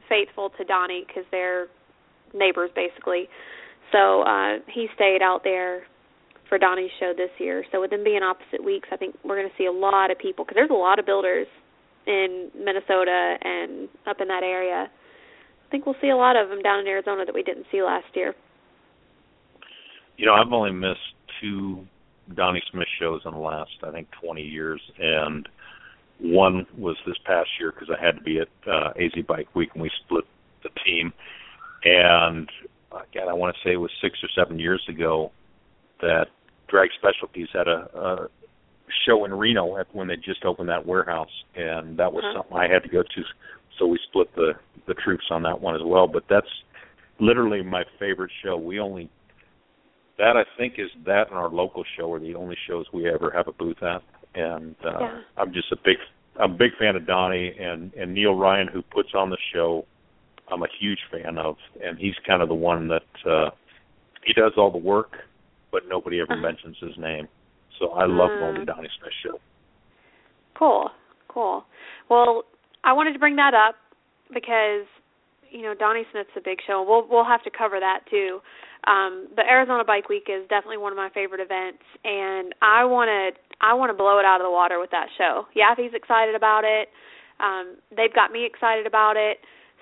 faithful to Donnie because they're neighbors basically. So uh he stayed out there for Donnie's show this year. So with them being opposite weeks, I think we're going to see a lot of people because there's a lot of builders in Minnesota and up in that area. I think we'll see a lot of them down in Arizona that we didn't see last year. You know, I've only missed two Donnie Smith shows in the last, I think, 20 years, and one was this past year because I had to be at uh, AZ Bike Week and we split the team. And again, I want to say it was six or seven years ago that Drag Specialties had a, a show in Reno at, when they just opened that warehouse, and that was uh-huh. something I had to go to. So we split the the troops on that one as well. But that's literally my favorite show. We only that I think is that and our local show are the only shows we ever have a booth at, and uh, yeah. I'm just a big I'm a big fan of Donnie and and Neil Ryan who puts on the show. I'm a huge fan of, and he's kind of the one that uh, he does all the work, but nobody ever uh-huh. mentions his name. So I love Mm. going to Donnie Smith show. Cool, cool. Well, I wanted to bring that up because you know Donnie Smith's a big show. We'll we'll have to cover that too. Um, the Arizona Bike Week is definitely one of my favorite events, and I want to I want to blow it out of the water with that show. Yaffe's excited about it. Um, they've got me excited about it.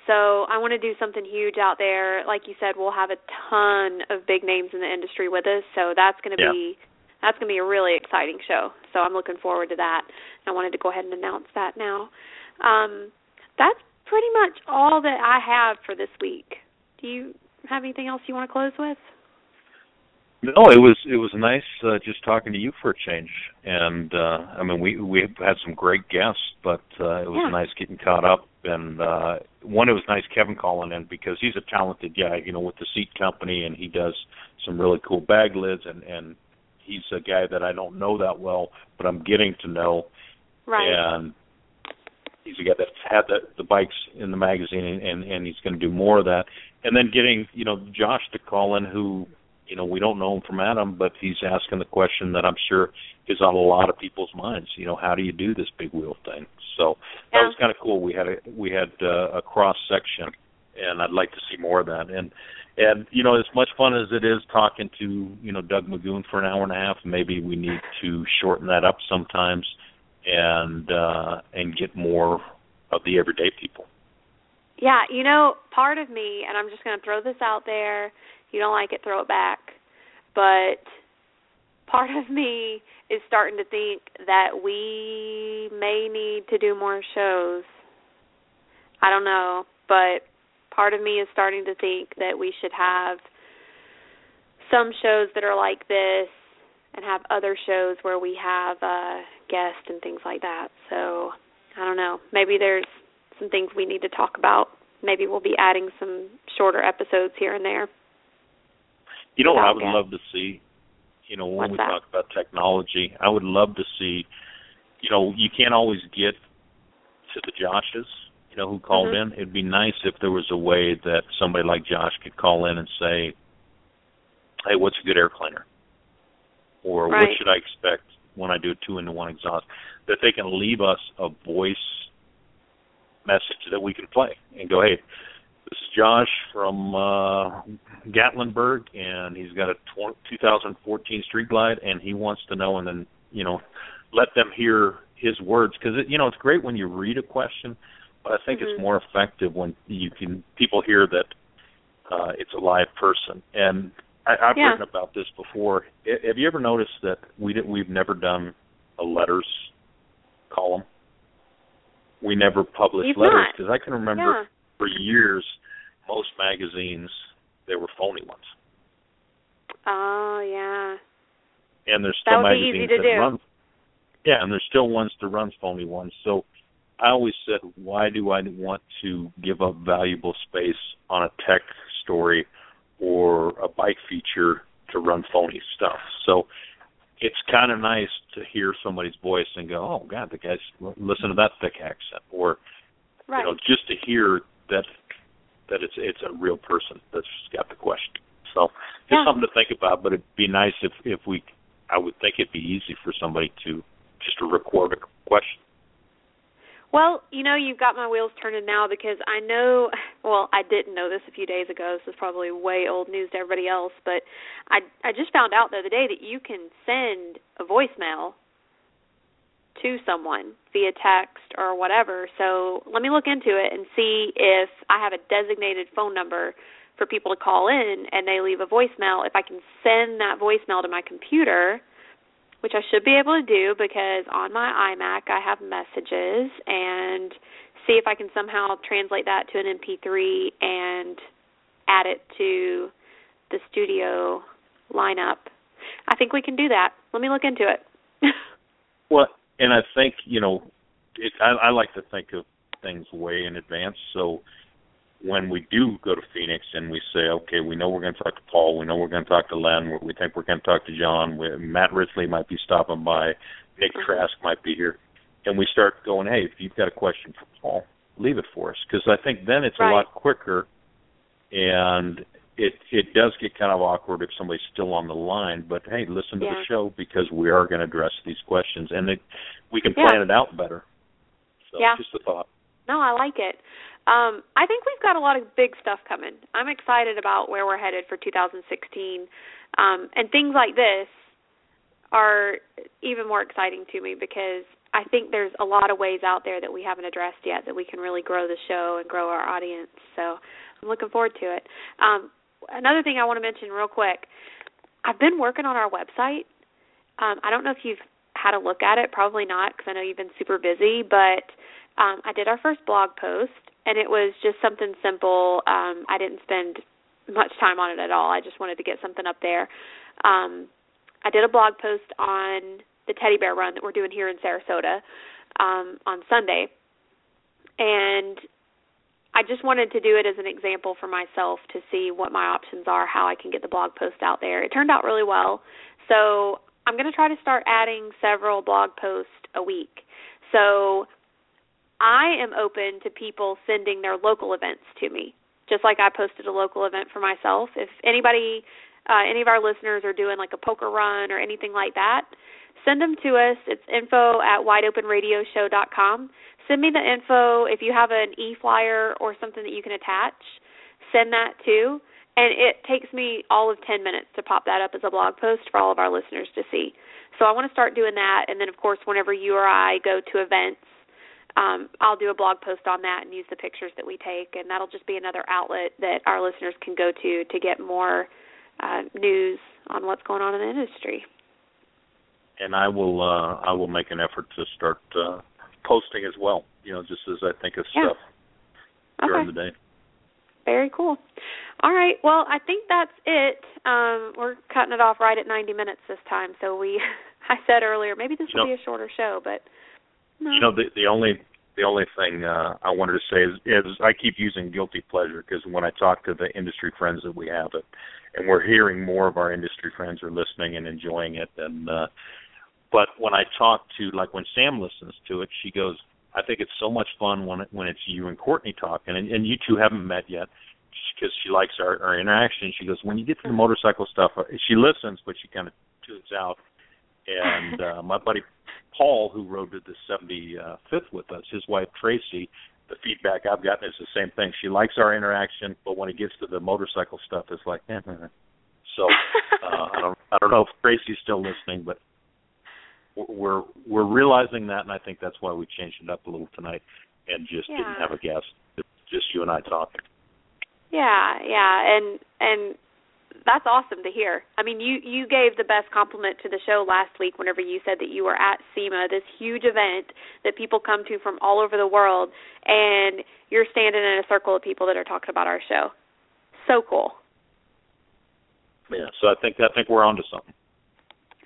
So I want to do something huge out there. Like you said, we'll have a ton of big names in the industry with us. So that's going to Yeah. be that's going to be a really exciting show. So I'm looking forward to that. I wanted to go ahead and announce that now. Um, that's pretty much all that I have for this week. Do you have anything else you want to close with? No, it was it was nice uh, just talking to you for a change, and uh, I mean we we had some great guests, but uh, it was Yeah. nice getting caught up. And uh, one, it was nice Kevin calling in because he's a talented guy, you know, with the seat company, and he does some really cool bag lids, and and he's a guy that I don't know that well, but I'm getting to know, Right. and he's a guy that's had the the bikes in the magazine and and, and he's going to do more of that and then getting you know josh to call in who you know we don't know him from adam but he's asking the question that i'm sure is on a lot of people's minds you know how do you do this big wheel thing so that was kind of cool we had a we had uh, a cross section and i'd like to see more of that and and you know as much fun as it is talking to you know doug magoon for an hour and a half maybe we need to shorten that up sometimes and uh and get more of the everyday people. Yeah, you know, part of me, and I'm just going to throw this out there. You don't like it, throw it back. But part of me is starting to think that we may need to do more shows. I don't know, but part of me is starting to think that we should have some shows that are like this and have other shows where we have uh guests and things like that. So, I don't know. Maybe there's some things we need to talk about. Maybe we'll be adding some shorter episodes here and there. You know what I would love to see? You know, when What's we that? talk about technology, I would love to see you know, you can't always get to the Joshes, you know, who called Mhm. in. It'd be nice if there was a way that somebody like Josh could call in and say, hey, what's a good air cleaner? Or right. what should I expect when I do a two into one exhaust? That they can leave us a voice message that we can play and go, hey, this is Josh from uh, Gatlinburg, and he's got a 2014 Street Glide, and he wants to know, and then you know, let them hear his words because you know it's great when you read a question, but I think mm-hmm. it's more effective when you can people hear that uh, it's a live person. And I, I've yeah. written about this before. Have you ever noticed that we did, we've never done a letters column? We never published You've letters because I can remember Yeah. For years most magazines they were phony ones, Oh yeah. and there's That still magazines to that do. run. Yeah, and there's still ones to run phony ones. So I always said, why do I want to give up valuable space on a tech story or a bike feature to run phony stuff? So it's kind of nice to hear somebody's voice and go, "Oh God, the guy's listen to that thick accent," or Right. you know, just to hear that that it's it's a real person that's got the question. So just Yeah. something to think about. But it'd be nice if if we, I would think it'd be easy for somebody to just to record a question. Well, you know, you've got my wheels turning now because I know, well, I didn't know this a few days ago. This is probably way old news to everybody else, but I I just found out the other day that you can send a voicemail to someone via text or whatever. So, let me look into it and see if I have a designated phone number for people to call in and they leave a voicemail. If I can send that voicemail to my computer, which I should be able to do because on my iMac I have messages and see if I can somehow translate that to an MP3 and add it to the studio lineup. I think we can do that. Let me look into it. Well, and I think you know, it, I, I like to think of things way in advance. So when we do go to Phoenix and we say, okay, we know we're going to talk to Paul, we know we're going to talk to Len, we think we're going to talk to John, we, Matt Ridley might be stopping by, Nick Mhm. Trask might be here, and we start going, hey, if you've got a question for Paul, leave it for us, because I think then it's Right. a lot quicker, and it it does get kind of awkward if somebody's still on the line. But hey, listen to Yeah. the show because we are going to address these questions, and it, we can Yeah. plan it out better. So Yeah. just a thought. No, I like it. Um, I think we've got a lot of big stuff coming. I'm excited about where we're headed for 2016, um, and things like this are even more exciting to me because I think there's a lot of ways out there that we haven't addressed yet that we can really grow the show and grow our audience. So I'm looking forward to it. Um, another thing I want to mention real quick, I've been working on our website. Um, I don't know if you've had a look at it, probably not because I know you've been super busy, but um, I did our first blog post, and it was just something simple. Um, I didn't spend much time on it at all. I just wanted to get something up there. Um, I did a blog post on the teddy bear run that we're doing here in Sarasota um, on Sunday, and I just wanted to do it as an example for myself to see what my options are, how I can get the blog post out there. It turned out really well, so I'm going to try to start adding several blog posts a week. So I am open to people sending their local events to me, just like I posted a local event for myself. If anybody, uh, any of our listeners are doing like a poker run or anything like that, send them to us. It's info at wideopenradioshow.com. Send me the info. If you have an e-flyer or something that you can attach, send that too. And it takes me all of 10 minutes to pop that up as a blog post for all of our listeners to see. So I want to start doing that. And then, of course, whenever you or I go to events, um, I'll do a blog post on that and use the pictures that we take, and that'll just be another outlet that our listeners can go to to get more uh, news on what's going on in the industry. And I will uh, I will make an effort to start uh, posting as well. You know, just as I think of Yeah. stuff during Okay. the day. Very cool. All right. Well, I think that's it. Um, we're cutting it off right at 90 minutes this time. So we, I said earlier, maybe this You will know- be a shorter show, but no. You know, the the only the only thing uh, I wanted to say is, is I keep using guilty pleasure because when I talk to the industry friends that we have, it, and we're hearing more of our industry friends are listening and enjoying it. And uh, but when I talk to like when Sam listens to it, she goes, "I think it's so much fun when it, when it's you and Courtney talking, and, and you two haven't met yet." because she likes our, our interaction. She goes, when you get to the motorcycle stuff, uh, she listens, but she kind of tunes out. And uh, my buddy Paul, who rode to the 75th with us, his wife Tracy, the feedback I've gotten is the same thing. She likes our interaction, but when it gets to the motorcycle stuff, it's like, eh, eh, eh. so uh, I don't, I don't know if Tracy's still listening, but we're we're realizing that, and I think that's why we changed it up a little tonight and just yeah. didn't have a guest, just you and I talking. Yeah, yeah, and and that's awesome to hear. I mean, you you gave the best compliment to the show last week whenever you said that you were at SEMA, this huge event that people come to from all over the world, and you're standing in a circle of people that are talking about our show. So cool. Yeah, so I think I think we're onto something.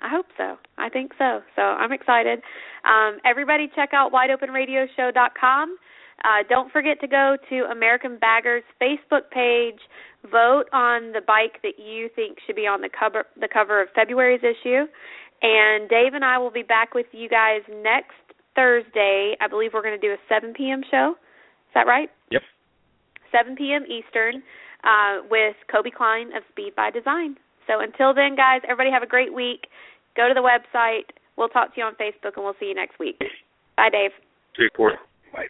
I hope so. I think so. So I'm excited. Um, everybody, check out WideOpenRadioShow.com. Uh, don't forget to go to American Baggers Facebook page. Vote on the bike that you think should be on the cover the cover of February's issue. And Dave and I will be back with you guys next Thursday. I believe we're going to do a 7 p.m. show. Is that right? Yep. 7 p.m. Eastern uh, with Kobe Klein of Speed by Design. So until then, guys, everybody have a great week. Go to the website. We'll talk to you on Facebook, and we'll see you next week. Bye, Dave. Take care. Bye.